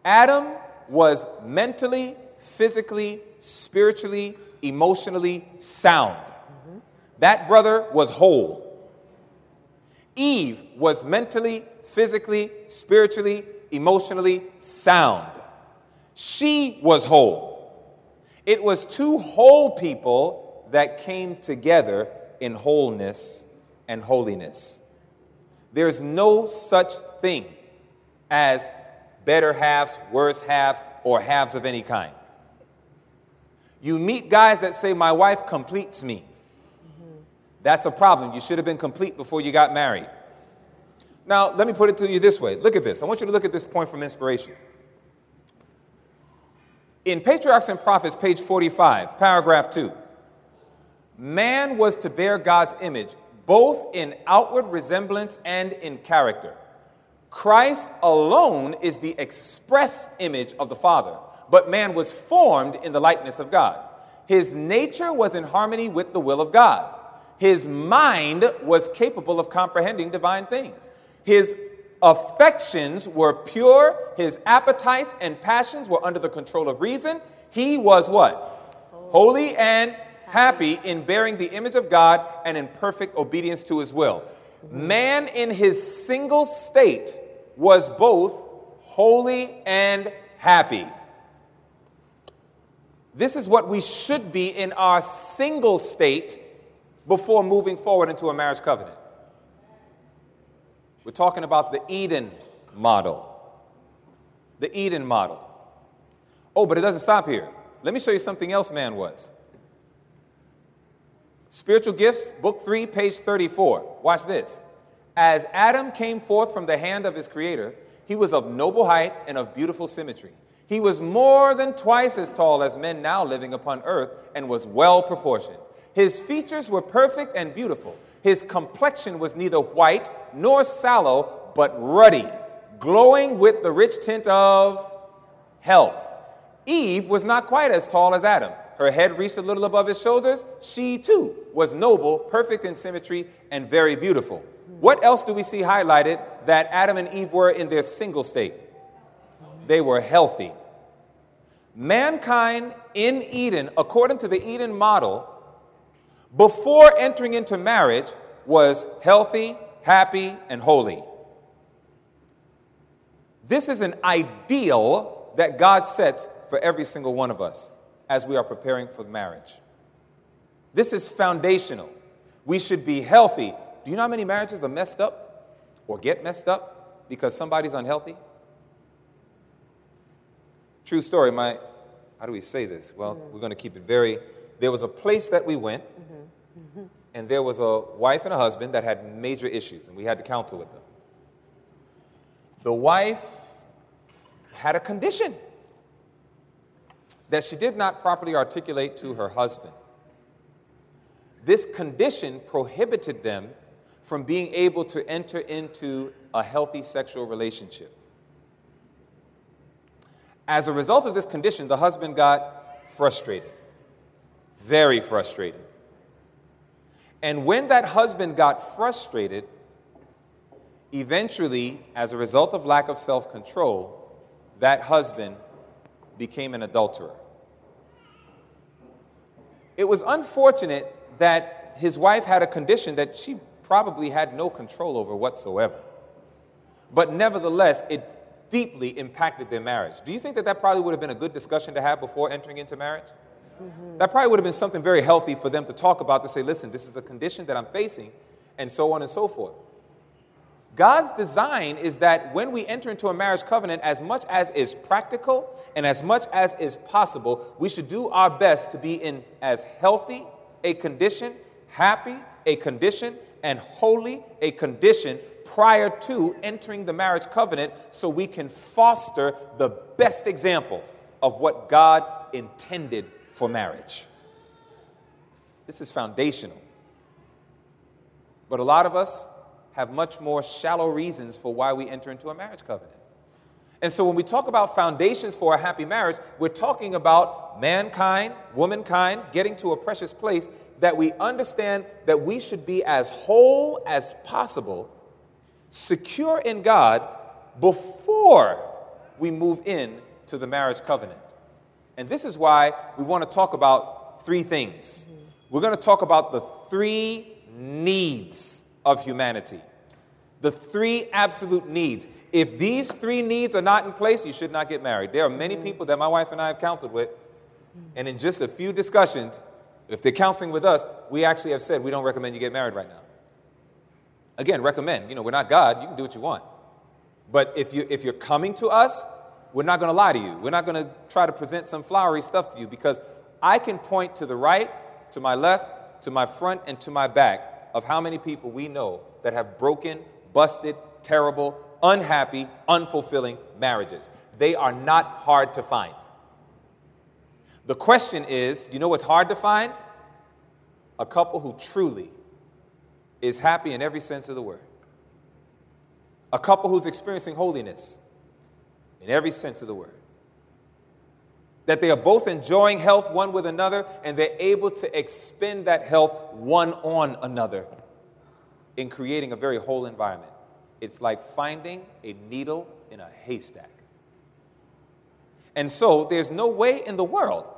Adam was mentally, physically, spiritually, emotionally sound. That brother was whole. Eve was mentally, physically, spiritually, emotionally sound. She was whole. It was two whole people that came together in wholeness and holiness. There's no such thing as better halves, worse halves, or halves of any kind. You meet guys that say, My wife completes me. That's a problem. You should have been complete before you got married. Now, let me put it to you this way. Look at this. I want you to look at this point from inspiration. In Patriarchs and Prophets, page 45, paragraph 2, man was to bear God's image both in outward resemblance and in character. Christ alone is the express image of the Father, but man was formed in the likeness of God. His nature was in harmony with the will of God. His mind was capable of comprehending divine things. His affections were pure. His appetites and passions were under the control of reason. He was what? Holy and happy in bearing the image of God and in perfect obedience to his will. Man in his single state was both holy and happy. This is what we should be in our single state before moving forward into a marriage covenant. We're talking about the Eden model. The Eden model. Oh, but it doesn't stop here. Let me show you something else man was. Spiritual Gifts, Book 3, page 34. Watch this. As Adam came forth from the hand of his Creator, he was of noble height and of beautiful symmetry. He was more than twice as tall as men now living upon earth and was well proportioned. His features were perfect and beautiful. His complexion was neither white nor sallow, but ruddy, glowing with the rich tint of health. Eve was not quite as tall as Adam. Her head reached a little above his shoulders. She too was noble, perfect in symmetry, and very beautiful. What else do we see highlighted that Adam and Eve were in their single state? They were healthy. Mankind in Eden, according to the Eden model, before entering into marriage was healthy, happy, and holy. This is an ideal that God sets for every single one of us as we are preparing for marriage. This is foundational. We should be healthy. Do you know how many marriages are messed up or get messed up because somebody's unhealthy? True story. My, how do we say this? Well, mm-hmm. we're going to keep it very. There was a place that we went. Mm-hmm and there was a wife and a husband that had major issues, and we had to counsel with them. The wife had a condition that she did not properly articulate to her husband. This condition prohibited them from being able to enter into a healthy sexual relationship. As a result of this condition, the husband got frustrated, very frustrated. And when that husband got frustrated, eventually, as a result of lack of self control, that husband became an adulterer. It was unfortunate that his wife had a condition that she probably had no control over whatsoever. But nevertheless, it deeply impacted their marriage. Do you think that that probably would have been a good discussion to have before entering into marriage? Mm-hmm. That probably would have been something very healthy for them to talk about to say, listen, this is a condition that I'm facing, and so on and so forth. God's design is that when we enter into a marriage covenant, as much as is practical and as much as is possible, we should do our best to be in as healthy a condition, happy a condition, and holy a condition prior to entering the marriage covenant so we can foster the best example of what God intended for marriage. This is foundational. But a lot of us have much more shallow reasons for why we enter into a marriage covenant. And so when we talk about foundations for a happy marriage, we're talking about mankind, womankind getting to a precious place that we understand that we should be as whole as possible, secure in God before we move in to the marriage covenant. And this is why we want to talk about three things. We're going to talk about the three needs of humanity. The three absolute needs. If these three needs are not in place, you should not get married. There are many mm. people that my wife and I have counseled with, and in just a few discussions, if they're counseling with us, we actually have said we don't recommend you get married right now. Again, recommend. You know, we're not God. You can do what you want. But if, you, if you're coming to us, we're not going to lie to you. We're not going to try to present some flowery stuff to you because I can point to the right, to my left, to my front, and to my back of how many people we know that have broken, busted, terrible, unhappy, unfulfilling marriages. They are not hard to find. The question is you know what's hard to find? A couple who truly is happy in every sense of the word. A couple who's experiencing holiness in every sense of the word. That they are both enjoying health one with another and they're able to expend that health one on another in creating a very whole environment. It's like finding a needle in a haystack. And so there's no way in the world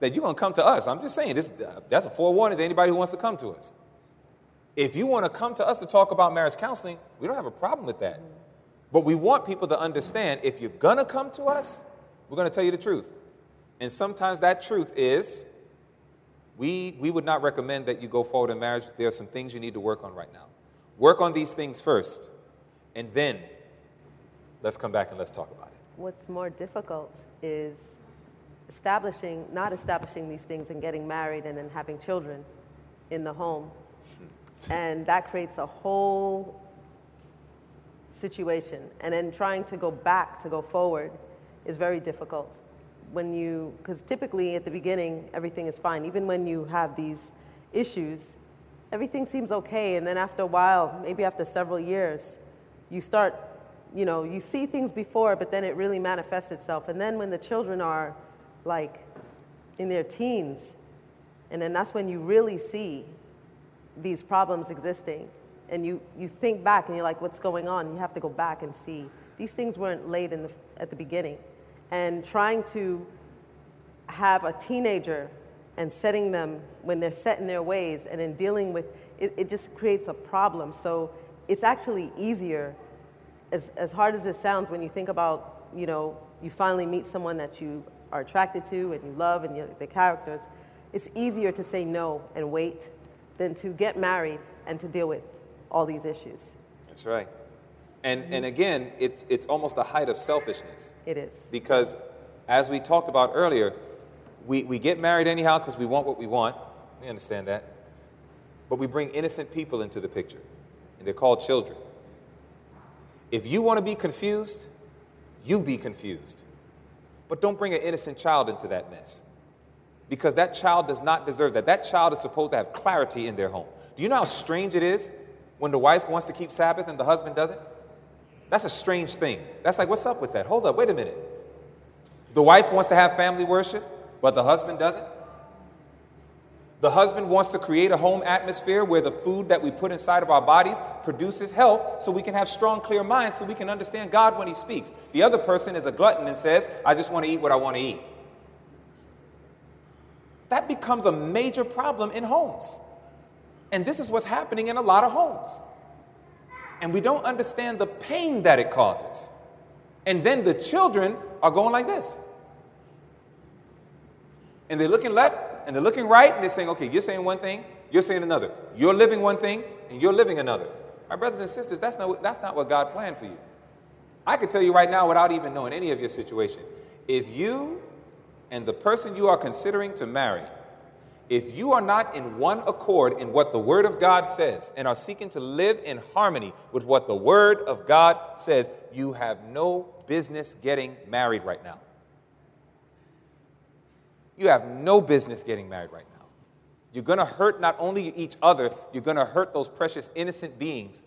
that you're going to come to us. I'm just saying, this, that's a forewarning to anybody who wants to come to us. If you want to come to us to talk about marriage counseling, we don't have a problem with that. But we want people to understand if you're going to come to us, we're going to tell you the truth. And sometimes that truth is we, we would not recommend that you go forward in marriage. There are some things you need to work on right now. Work on these things first, and then let's come back and let's talk about it. What's more difficult is establishing, not establishing these things and getting married and then having children in the home. And that creates a whole situation. And then trying to go back to go forward is very difficult. When you, because typically at the beginning, everything is fine. Even when you have these issues, everything seems okay. And then after a while, maybe after several years, you start, you know, you see things before, but then it really manifests itself. And then when the children are like in their teens, and then that's when you really see these problems existing. And you, you think back and you're like, what's going on? You have to go back and see. These things weren't laid in the, at the beginning. And trying to have a teenager and setting them when they're set in their ways and in dealing with it, it just creates a problem. So it's actually easier, as, as hard as this sounds, when you think about, you know, you finally meet someone that you are attracted to and you love and you, the characters, it's easier to say no and wait than to get married and to deal with all these issues. That's right. And, and again, it's, it's almost the height of selfishness. It is. Because as we talked about earlier, we, we get married anyhow because we want what we want. We understand that. But we bring innocent people into the picture, and they're called children. If you want to be confused, you be confused. But don't bring an innocent child into that mess because that child does not deserve that. That child is supposed to have clarity in their home. Do you know how strange it is when the wife wants to keep Sabbath and the husband doesn't? That's a strange thing. That's like, what's up with that? Hold up, wait a minute. The wife wants to have family worship, but the husband doesn't? The husband wants to create a home atmosphere where the food that we put inside of our bodies produces health so we can have strong, clear minds so we can understand God when He speaks. The other person is a glutton and says, I just want to eat what I want to eat. That becomes a major problem in homes. And this is what's happening in a lot of homes. And we don't understand the pain that it causes. And then the children are going like this. And they're looking left and they're looking right and they're saying, okay, you're saying one thing, you're saying another. You're living one thing and you're living another. My brothers and sisters, that's not, that's not what God planned for you. I could tell you right now without even knowing any of your situation. If you and the person you are considering to marry if you are not in one accord in what the Word of God says and are seeking to live in harmony with what the Word of God says, you have no business getting married right now. You have no business getting married right now. You're going to hurt not only each other, you're going to hurt those precious innocent beings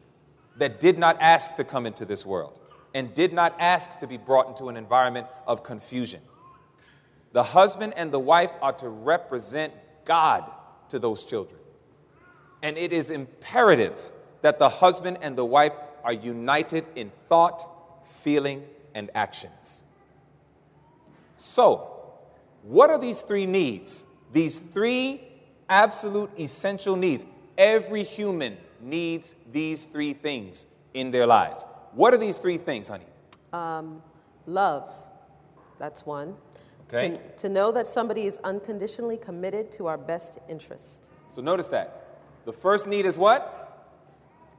that did not ask to come into this world. and did not ask to be brought into an environment of confusion. The husband and the wife are to represent God to those children. And it is imperative that the husband and the wife are united in thought, feeling, and actions. So, what are these three needs? These three absolute essential needs. Every human needs these three things in their lives. What are these three things, honey? Um, love, that's one. Okay. To, to know that somebody is unconditionally committed to our best interest. So notice that. The first need is what?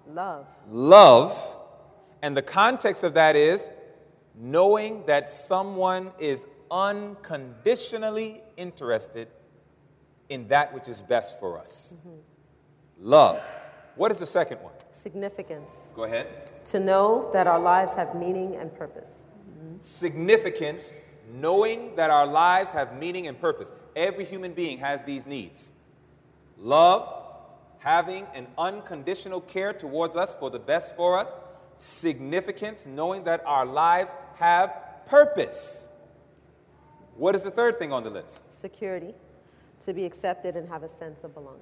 Love. Love. And the context of that is knowing that someone is unconditionally interested in that which is best for us. Love. What is the second one? Significance. Go ahead. To know that our lives have meaning and purpose. Significance, knowing that our lives have meaning and purpose. Every human being has these needs love, having an unconditional care towards us for the best for us, significance, knowing that our lives have purpose. What is the third thing on the list? Security. To be accepted and have a sense of belonging.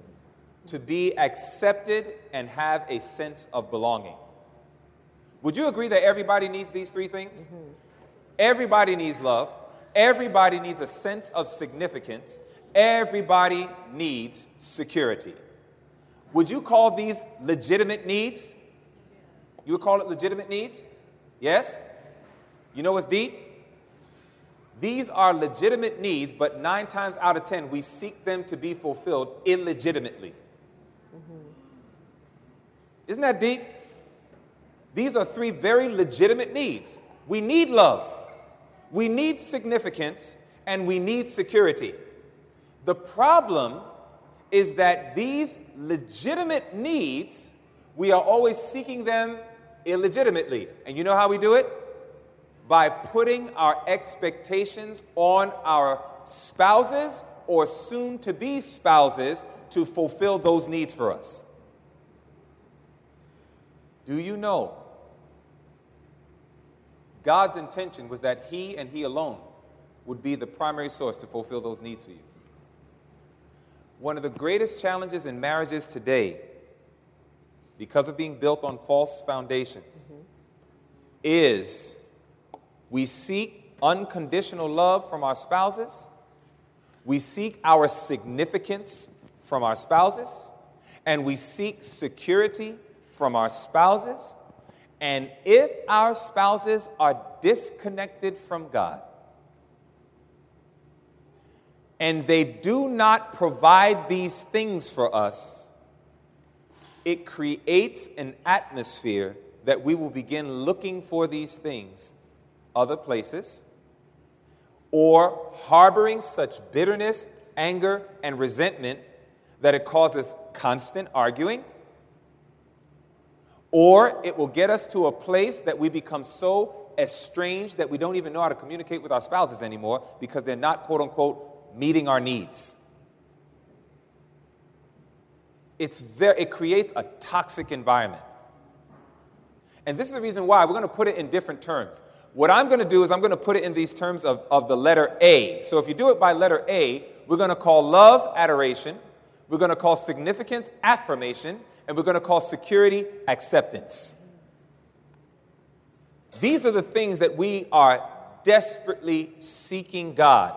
To be accepted and have a sense of belonging. Would you agree that everybody needs these three things? Mm-hmm. Everybody needs love. Everybody needs a sense of significance. Everybody needs security. Would you call these legitimate needs? You would call it legitimate needs? Yes? You know what's deep? These are legitimate needs, but nine times out of ten, we seek them to be fulfilled illegitimately. Mm-hmm. Isn't that deep? These are three very legitimate needs. We need love, we need significance, and we need security. The problem is that these legitimate needs, we are always seeking them illegitimately. And you know how we do it? By putting our expectations on our spouses or soon to be spouses to fulfill those needs for us. Do you know? God's intention was that He and He alone would be the primary source to fulfill those needs for you. One of the greatest challenges in marriages today, because of being built on false foundations, mm-hmm. is we seek unconditional love from our spouses, we seek our significance from our spouses, and we seek security from our spouses. And if our spouses are disconnected from God, and they do not provide these things for us, it creates an atmosphere that we will begin looking for these things other places or harboring such bitterness, anger, and resentment that it causes constant arguing. Or it will get us to a place that we become so estranged that we don't even know how to communicate with our spouses anymore because they're not, quote unquote, meeting our needs. It's very, it creates a toxic environment. And this is the reason why we're going to put it in different terms. What I'm going to do is I'm going to put it in these terms of, of the letter A. So if you do it by letter A, we're going to call love adoration, we're going to call significance affirmation, and we're going to call security acceptance. These are the things that we are desperately seeking God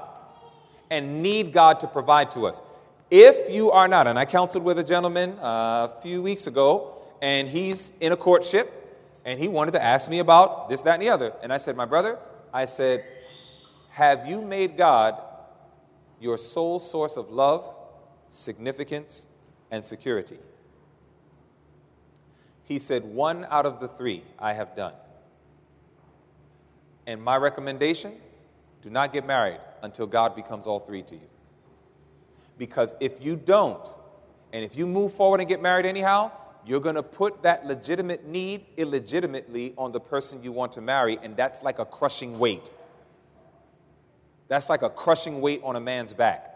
and need God to provide to us. If you are not, and I counseled with a gentleman uh, a few weeks ago, and he's in a courtship, and he wanted to ask me about this, that, and the other. And I said, My brother, I said, Have you made God your sole source of love, significance, and security? He said, One out of the three I have done. And my recommendation do not get married until God becomes all three to you. Because if you don't, and if you move forward and get married anyhow, you're going to put that legitimate need illegitimately on the person you want to marry, and that's like a crushing weight. That's like a crushing weight on a man's back.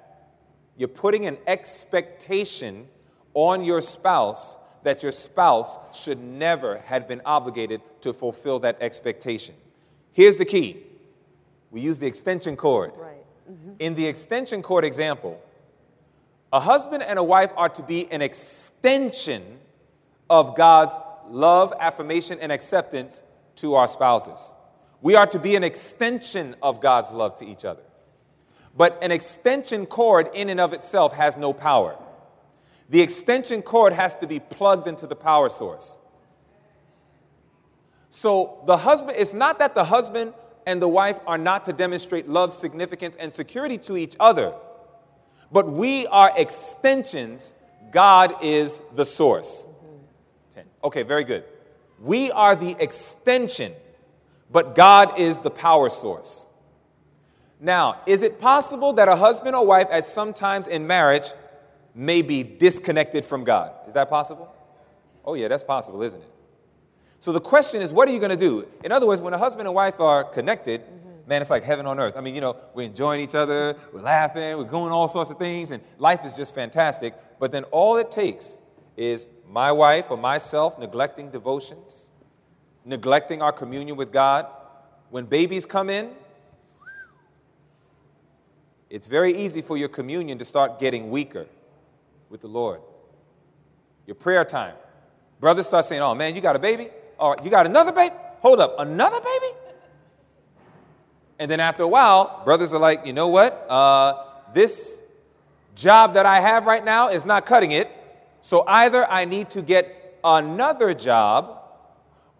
You're putting an expectation on your spouse that your spouse should never have been obligated to fulfill that expectation. Here's the key we use the extension cord. Right. Mm-hmm. In the extension cord example, a husband and a wife are to be an extension of God's love, affirmation, and acceptance to our spouses. We are to be an extension of God's love to each other. But an extension cord in and of itself has no power. The extension cord has to be plugged into the power source. So the husband, it's not that the husband and the wife are not to demonstrate love, significance, and security to each other, but we are extensions. God is the source. 10. Okay, very good. We are the extension, but God is the power source. Now, is it possible that a husband or wife at some times in marriage may be disconnected from God? Is that possible? Oh, yeah, that's possible, isn't it? So the question is, what are you going to do? In other words, when a husband and wife are connected, mm-hmm. man, it's like heaven on earth. I mean, you know, we're enjoying each other, we're laughing, we're doing all sorts of things, and life is just fantastic. But then all it takes is my wife or myself neglecting devotions, neglecting our communion with God. When babies come in, it's very easy for your communion to start getting weaker with the Lord. Your prayer time. Brothers start saying, Oh man, you got a baby? All right, you got another baby? Hold up, another baby? And then after a while, brothers are like, you know what? Uh, this job that I have right now is not cutting it. So either I need to get another job,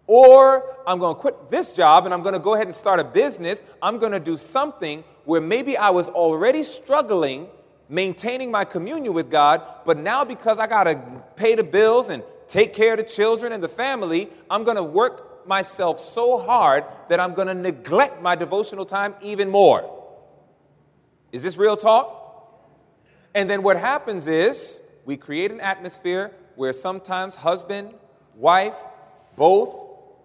or I'm going to quit this job and I'm going to go ahead and start a business. I'm going to do something where maybe I was already struggling maintaining my communion with God, but now because I got to pay the bills and take care of the children and the family, I'm going to work myself so hard that I'm going to neglect my devotional time even more. Is this real talk? And then what happens is we create an atmosphere where sometimes husband, wife, both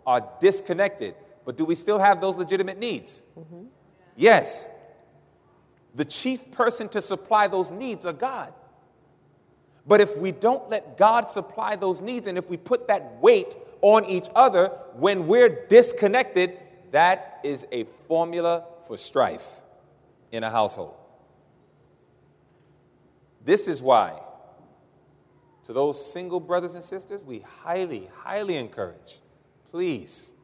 are disconnected. But do we still have those legitimate needs? Mm-hmm. Yes. The chief person to supply those needs are God. But if we don't let God supply those needs and if we put that weight on each other when we're disconnected, that is a formula for strife in a household. This is why, to those single brothers and sisters, we highly, highly encourage please,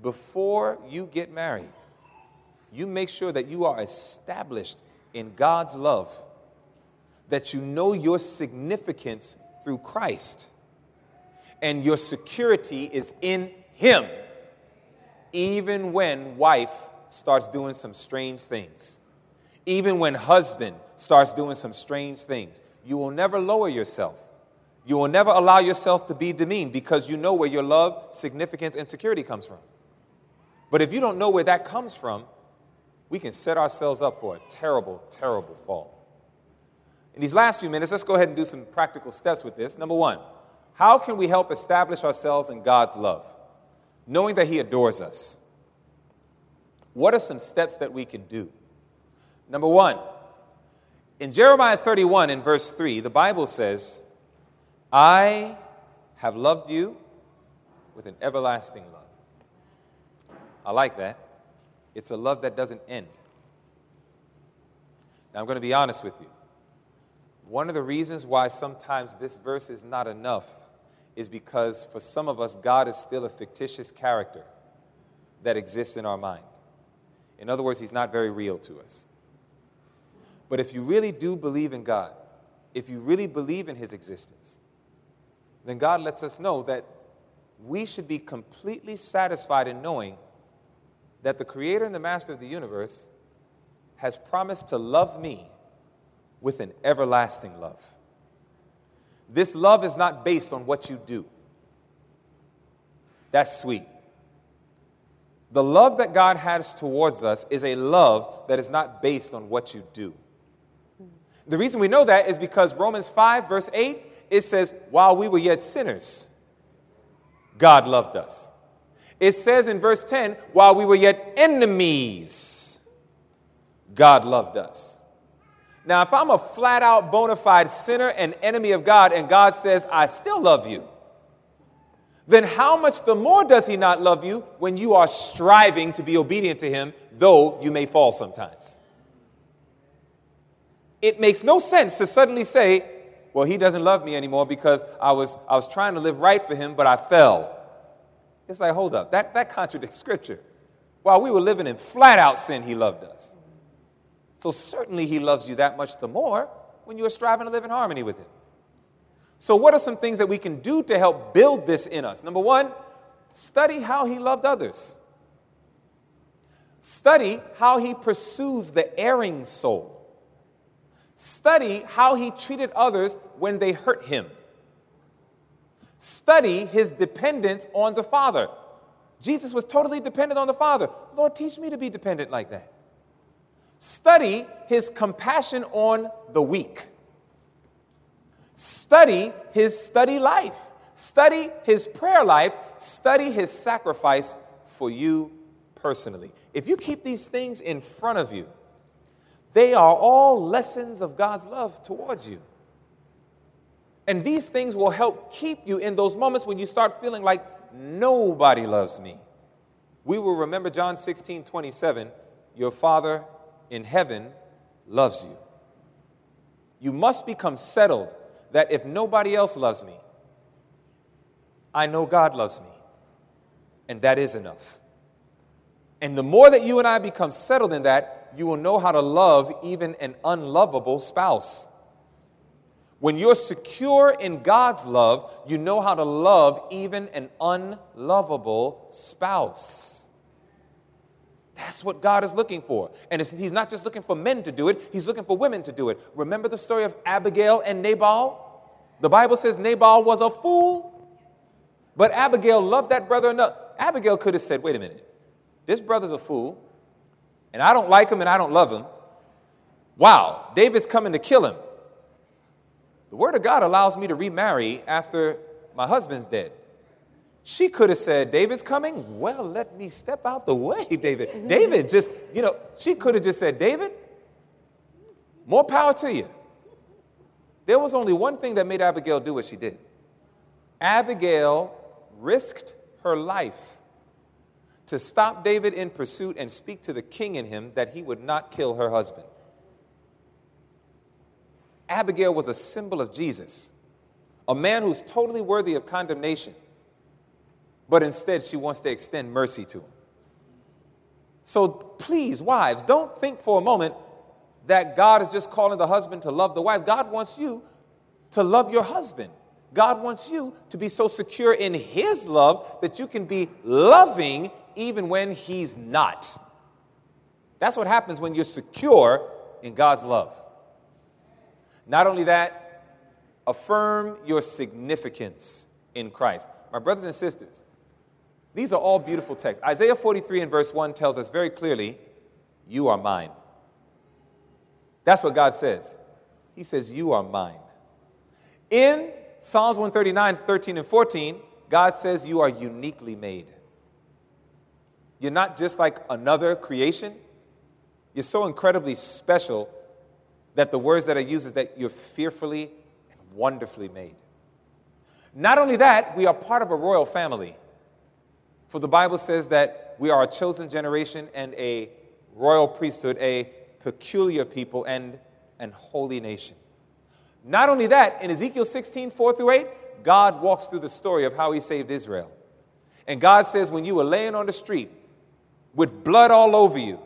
before you get married, you make sure that you are established in God's love that you know your significance through Christ and your security is in Him, even when wife starts doing some strange things, even when husband starts doing some strange things. You will never lower yourself. You will never allow yourself to be demeaned because you know where your love, significance, and security comes from. But if you don't know where that comes from, we can set ourselves up for a terrible, terrible fall. In these last few minutes, let's go ahead and do some practical steps with this. Number one, how can we help establish ourselves in God's love, knowing that He adores us? What are some steps that we can do? Number one, in Jeremiah 31, in verse 3, the Bible says, I have loved you with an everlasting love. I like that. It's a love that doesn't end. Now, I'm going to be honest with you. One of the reasons why sometimes this verse is not enough is because for some of us, God is still a fictitious character that exists in our mind. In other words, He's not very real to us. But if you really do believe in God, if you really believe in His existence, then God lets us know that we should be completely satisfied in knowing that the Creator and the Master of the universe has promised to love me with an everlasting love. This love is not based on what you do. That's sweet. The love that God has towards us is a love that is not based on what you do. The reason we know that is because Romans 5, verse 8, it says, while we were yet sinners, God loved us. It says in verse 10, while we were yet enemies, God loved us. Now, if I'm a flat out bona fide sinner and enemy of God, and God says, I still love you, then how much the more does He not love you when you are striving to be obedient to Him, though you may fall sometimes? It makes no sense to suddenly say, Well, He doesn't love me anymore because I was, I was trying to live right for Him, but I fell. It's like, hold up, that, that contradicts Scripture. While we were living in flat out sin, He loved us. So certainly he loves you that much the more when you are striving to live in harmony with him. So, what are some things that we can do to help build this in us? Number one, study how he loved others. Study how he pursues the erring soul. Study how he treated others when they hurt him. Study his dependence on the Father. Jesus was totally dependent on the Father. Lord, teach me to be dependent like that. Study his compassion on the weak. Study his study life. Study his prayer life. Study his sacrifice for you personally. If you keep these things in front of you, they are all lessons of God's love towards you. And these things will help keep you in those moments when you start feeling like nobody loves me. We will remember John 16 27. Your Father in heaven loves you. You must become settled that if nobody else loves me, I know God loves me. And that is enough. And the more that you and I become settled in that, you will know how to love even an unlovable spouse. When you're secure in God's love, you know how to love even an unlovable spouse. That's what God is looking for. And He's not just looking for men to do it, He's looking for women to do it. Remember the story of Abigail and Nabal? The Bible says Nabal was a fool, but Abigail loved that brother enough. Abigail could have said, wait a minute, this brother's a fool, and I don't like him and I don't love him. Wow, David's coming to kill him. The Word of God allows me to remarry after my husband's dead. She could have said, David's coming? Well, let me step out the way, (laughs) David. David just, you know, she could have just said, David, more power to you. There was only one thing that made Abigail do what she did. Abigail risked her life to stop David in pursuit and speak to the king in him that he would not kill her husband. Abigail was a symbol of Jesus, a man who's totally worthy of condemnation but instead she wants to extend mercy to him. So please, wives, don't think for a moment that God is just calling the husband to love the wife. God wants you to love your husband. God wants you to be so secure in his love that you can be loving even when he's not. That's what happens when you're secure in God's love. Not only that, affirm your significance in Christ. My brothers and sisters, these are all beautiful texts. Isaiah 43 and verse 1 tells us very clearly, You are mine. That's what God says. He says, You are mine. In Psalms 139, 13, and 14, God says, You are uniquely made. You're not just like another creation. You're so incredibly special that the words that are used is that you're fearfully and wonderfully made. Not only that, we are part of a royal family. For the Bible says that we are a chosen generation and a royal priesthood, a peculiar people and an holy nation. Not only that, in Ezekiel 16, 4 through 8, God walks through the story of how he saved Israel. And God says, when you were laying on the street with blood all over you,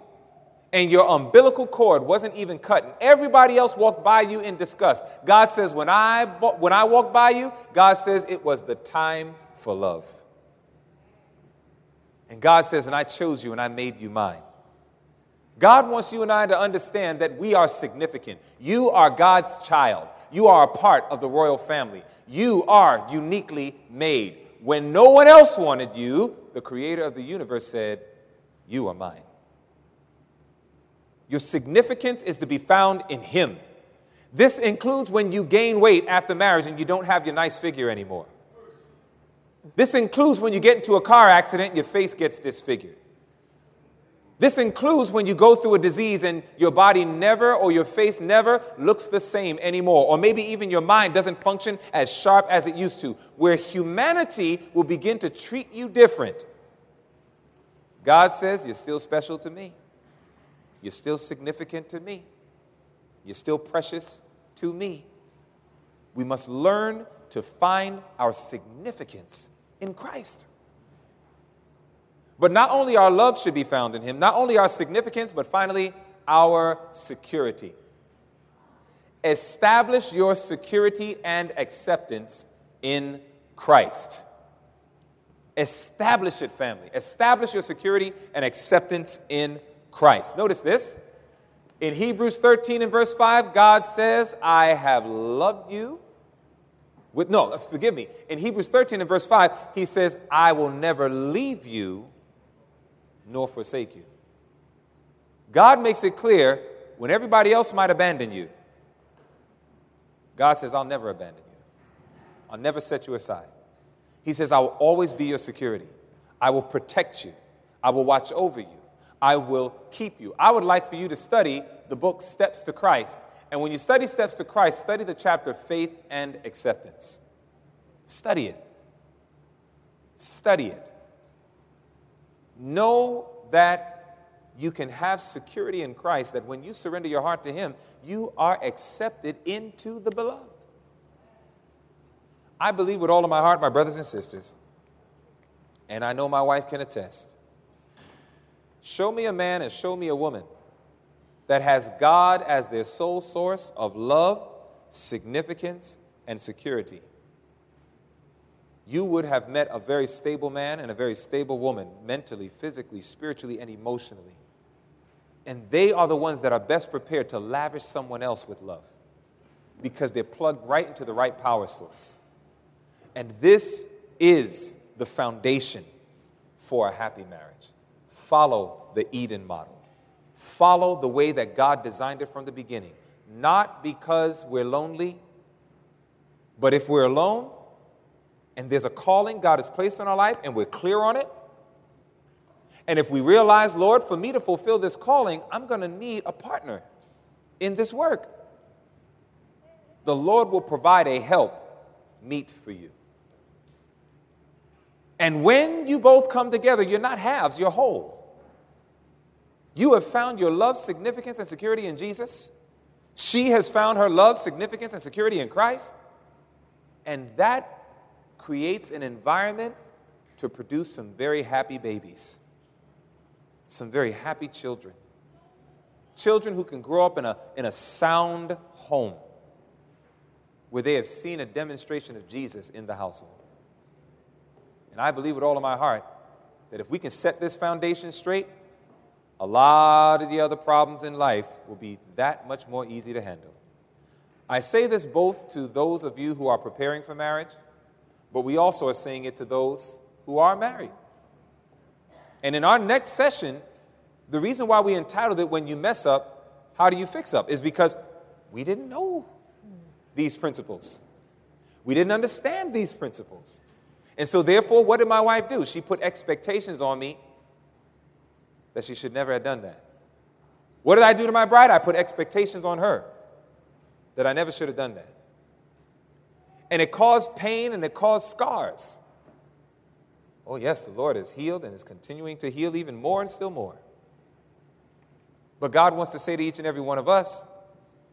and your umbilical cord wasn't even cut, and everybody else walked by you in disgust. God says, when I, when I walked by you, God says it was the time for love. And God says, And I chose you and I made you mine. God wants you and I to understand that we are significant. You are God's child. You are a part of the royal family. You are uniquely made. When no one else wanted you, the creator of the universe said, You are mine. Your significance is to be found in Him. This includes when you gain weight after marriage and you don't have your nice figure anymore. This includes when you get into a car accident and your face gets disfigured. This includes when you go through a disease and your body never or your face never looks the same anymore, or maybe even your mind doesn't function as sharp as it used to, where humanity will begin to treat you different. God says, You're still special to me. You're still significant to me. You're still precious to me. We must learn to find our significance in Christ. But not only our love should be found in Him, not only our significance, but finally our security. Establish your security and acceptance in Christ. Establish it, family. Establish your security and acceptance in Christ. Notice this. In Hebrews 13 and verse 5, God says, I have loved you with, no, forgive me. In Hebrews 13 and verse 5, he says, I will never leave you nor forsake you. God makes it clear when everybody else might abandon you, God says, I'll never abandon you. I'll never set you aside. He says, I will always be your security. I will protect you. I will watch over you. I will keep you. I would like for you to study the book Steps to Christ. And when you study Steps to Christ, study the chapter Faith and Acceptance. Study it. Study it. Know that you can have security in Christ, that when you surrender your heart to Him, you are accepted into the beloved. I believe with all of my heart, my brothers and sisters, and I know my wife can attest. Show me a man and show me a woman that has God as their sole source of love, significance, and security you would have met a very stable man and a very stable woman, mentally, physically, spiritually, and emotionally. And they are the ones that are best prepared to lavish someone else with love because they're plugged right into the right power source. And this is the foundation for a happy marriage. Follow the Eden model, follow the way that God designed it from the beginning. Not because we're lonely, but if we're alone, and there's a calling God has placed in our life and we're clear on it, and if we realize, Lord, for me to fulfill this calling, I'm going to need a partner in this work, the Lord will provide a help meet for you. And when you both come together, you're not halves, you're whole. You have found your love, significance, and security in Jesus. She has found her love, significance, and security in Christ. And that creates an environment to produce some very happy babies, some very happy children. Children who can grow up in a, in a sound home where they have seen a demonstration of Jesus in the household. And I believe with all of my heart that if we can set this foundation straight, a lot of the other problems in life will be that much more easy to handle. I say this both to those of you who are preparing for marriage but we also are saying it to those who are married. And in our next session, the reason why we entitled it When You Mess Up, How Do You Fix Up is because we didn't know these principles. We didn't understand these principles. And so, therefore, what did my wife do? She put expectations on me that she should never have done that. What did I do to my bride? I put expectations on her that I never should have done that and it caused pain and it caused scars. Oh, yes, the Lord has healed and is continuing to heal even more and still more. But God wants to say to each and every one of us,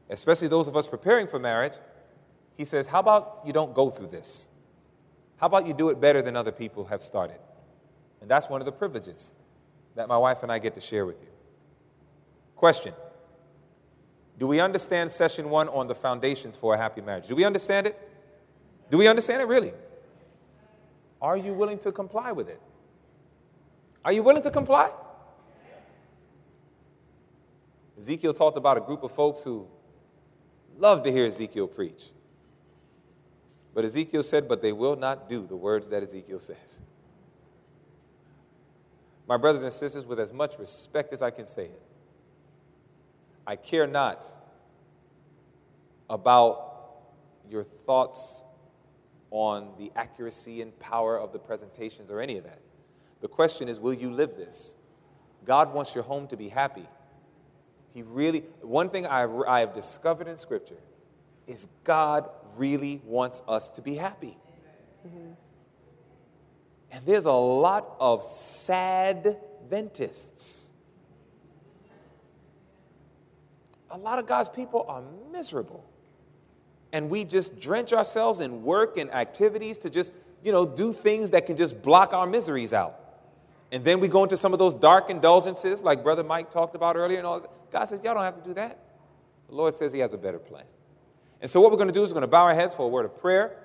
especially those of us preparing for marriage, He says, How about you don't go through this? How about you do it better than other people have started? And that's one of the privileges that my wife and I get to share with you. Question Do we understand session one on the foundations for a happy marriage? Do we understand it? Do we understand it really? Are you willing to comply with it? Are you willing to comply? Ezekiel talked about a group of folks who loved to hear Ezekiel preach. But Ezekiel said, But they will not do the words that Ezekiel says. My brothers and sisters, with as much respect as I can say it, I care not about your thoughts on the accuracy and power of the presentations or any of that. The question is will you live this? God wants your home to be happy. He really, one thing I, I have discovered in Scripture is God really wants us to be happy. Mm-hmm. And there's a lot of sad Ventists. A lot of God's people are miserable. And we just drench ourselves in work and activities to just, you know, do things that can just block our miseries out. And then we go into some of those dark indulgences, like Brother Mike talked about earlier, and all this. God says, Y'all don't have to do that. The Lord says He has a better plan. And so, what we're going to do is we're going to bow our heads for a word of prayer.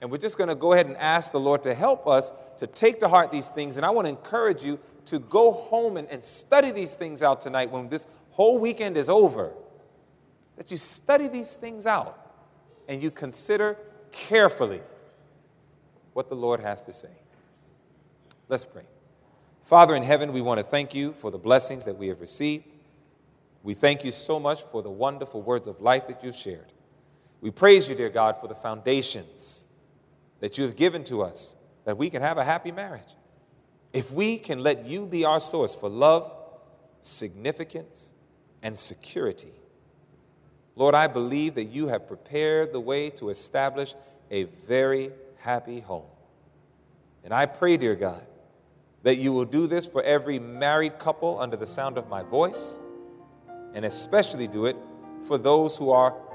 And we're just going to go ahead and ask the Lord to help us to take to heart these things. And I want to encourage you to go home and, and study these things out tonight when this whole weekend is over. That you study these things out and you consider carefully what the Lord has to say. Let's pray. Father in heaven, we want to thank you for the blessings that we have received. We thank you so much for the wonderful words of life that you've shared. We praise you, dear God, for the foundations that you have given to us that we can have a happy marriage. If we can let you be our source for love, significance, and security, Lord, I believe that you have prepared the way to establish a very happy home. And I pray, dear God, that you will do this for every married couple under the sound of my voice, and especially do it for those who are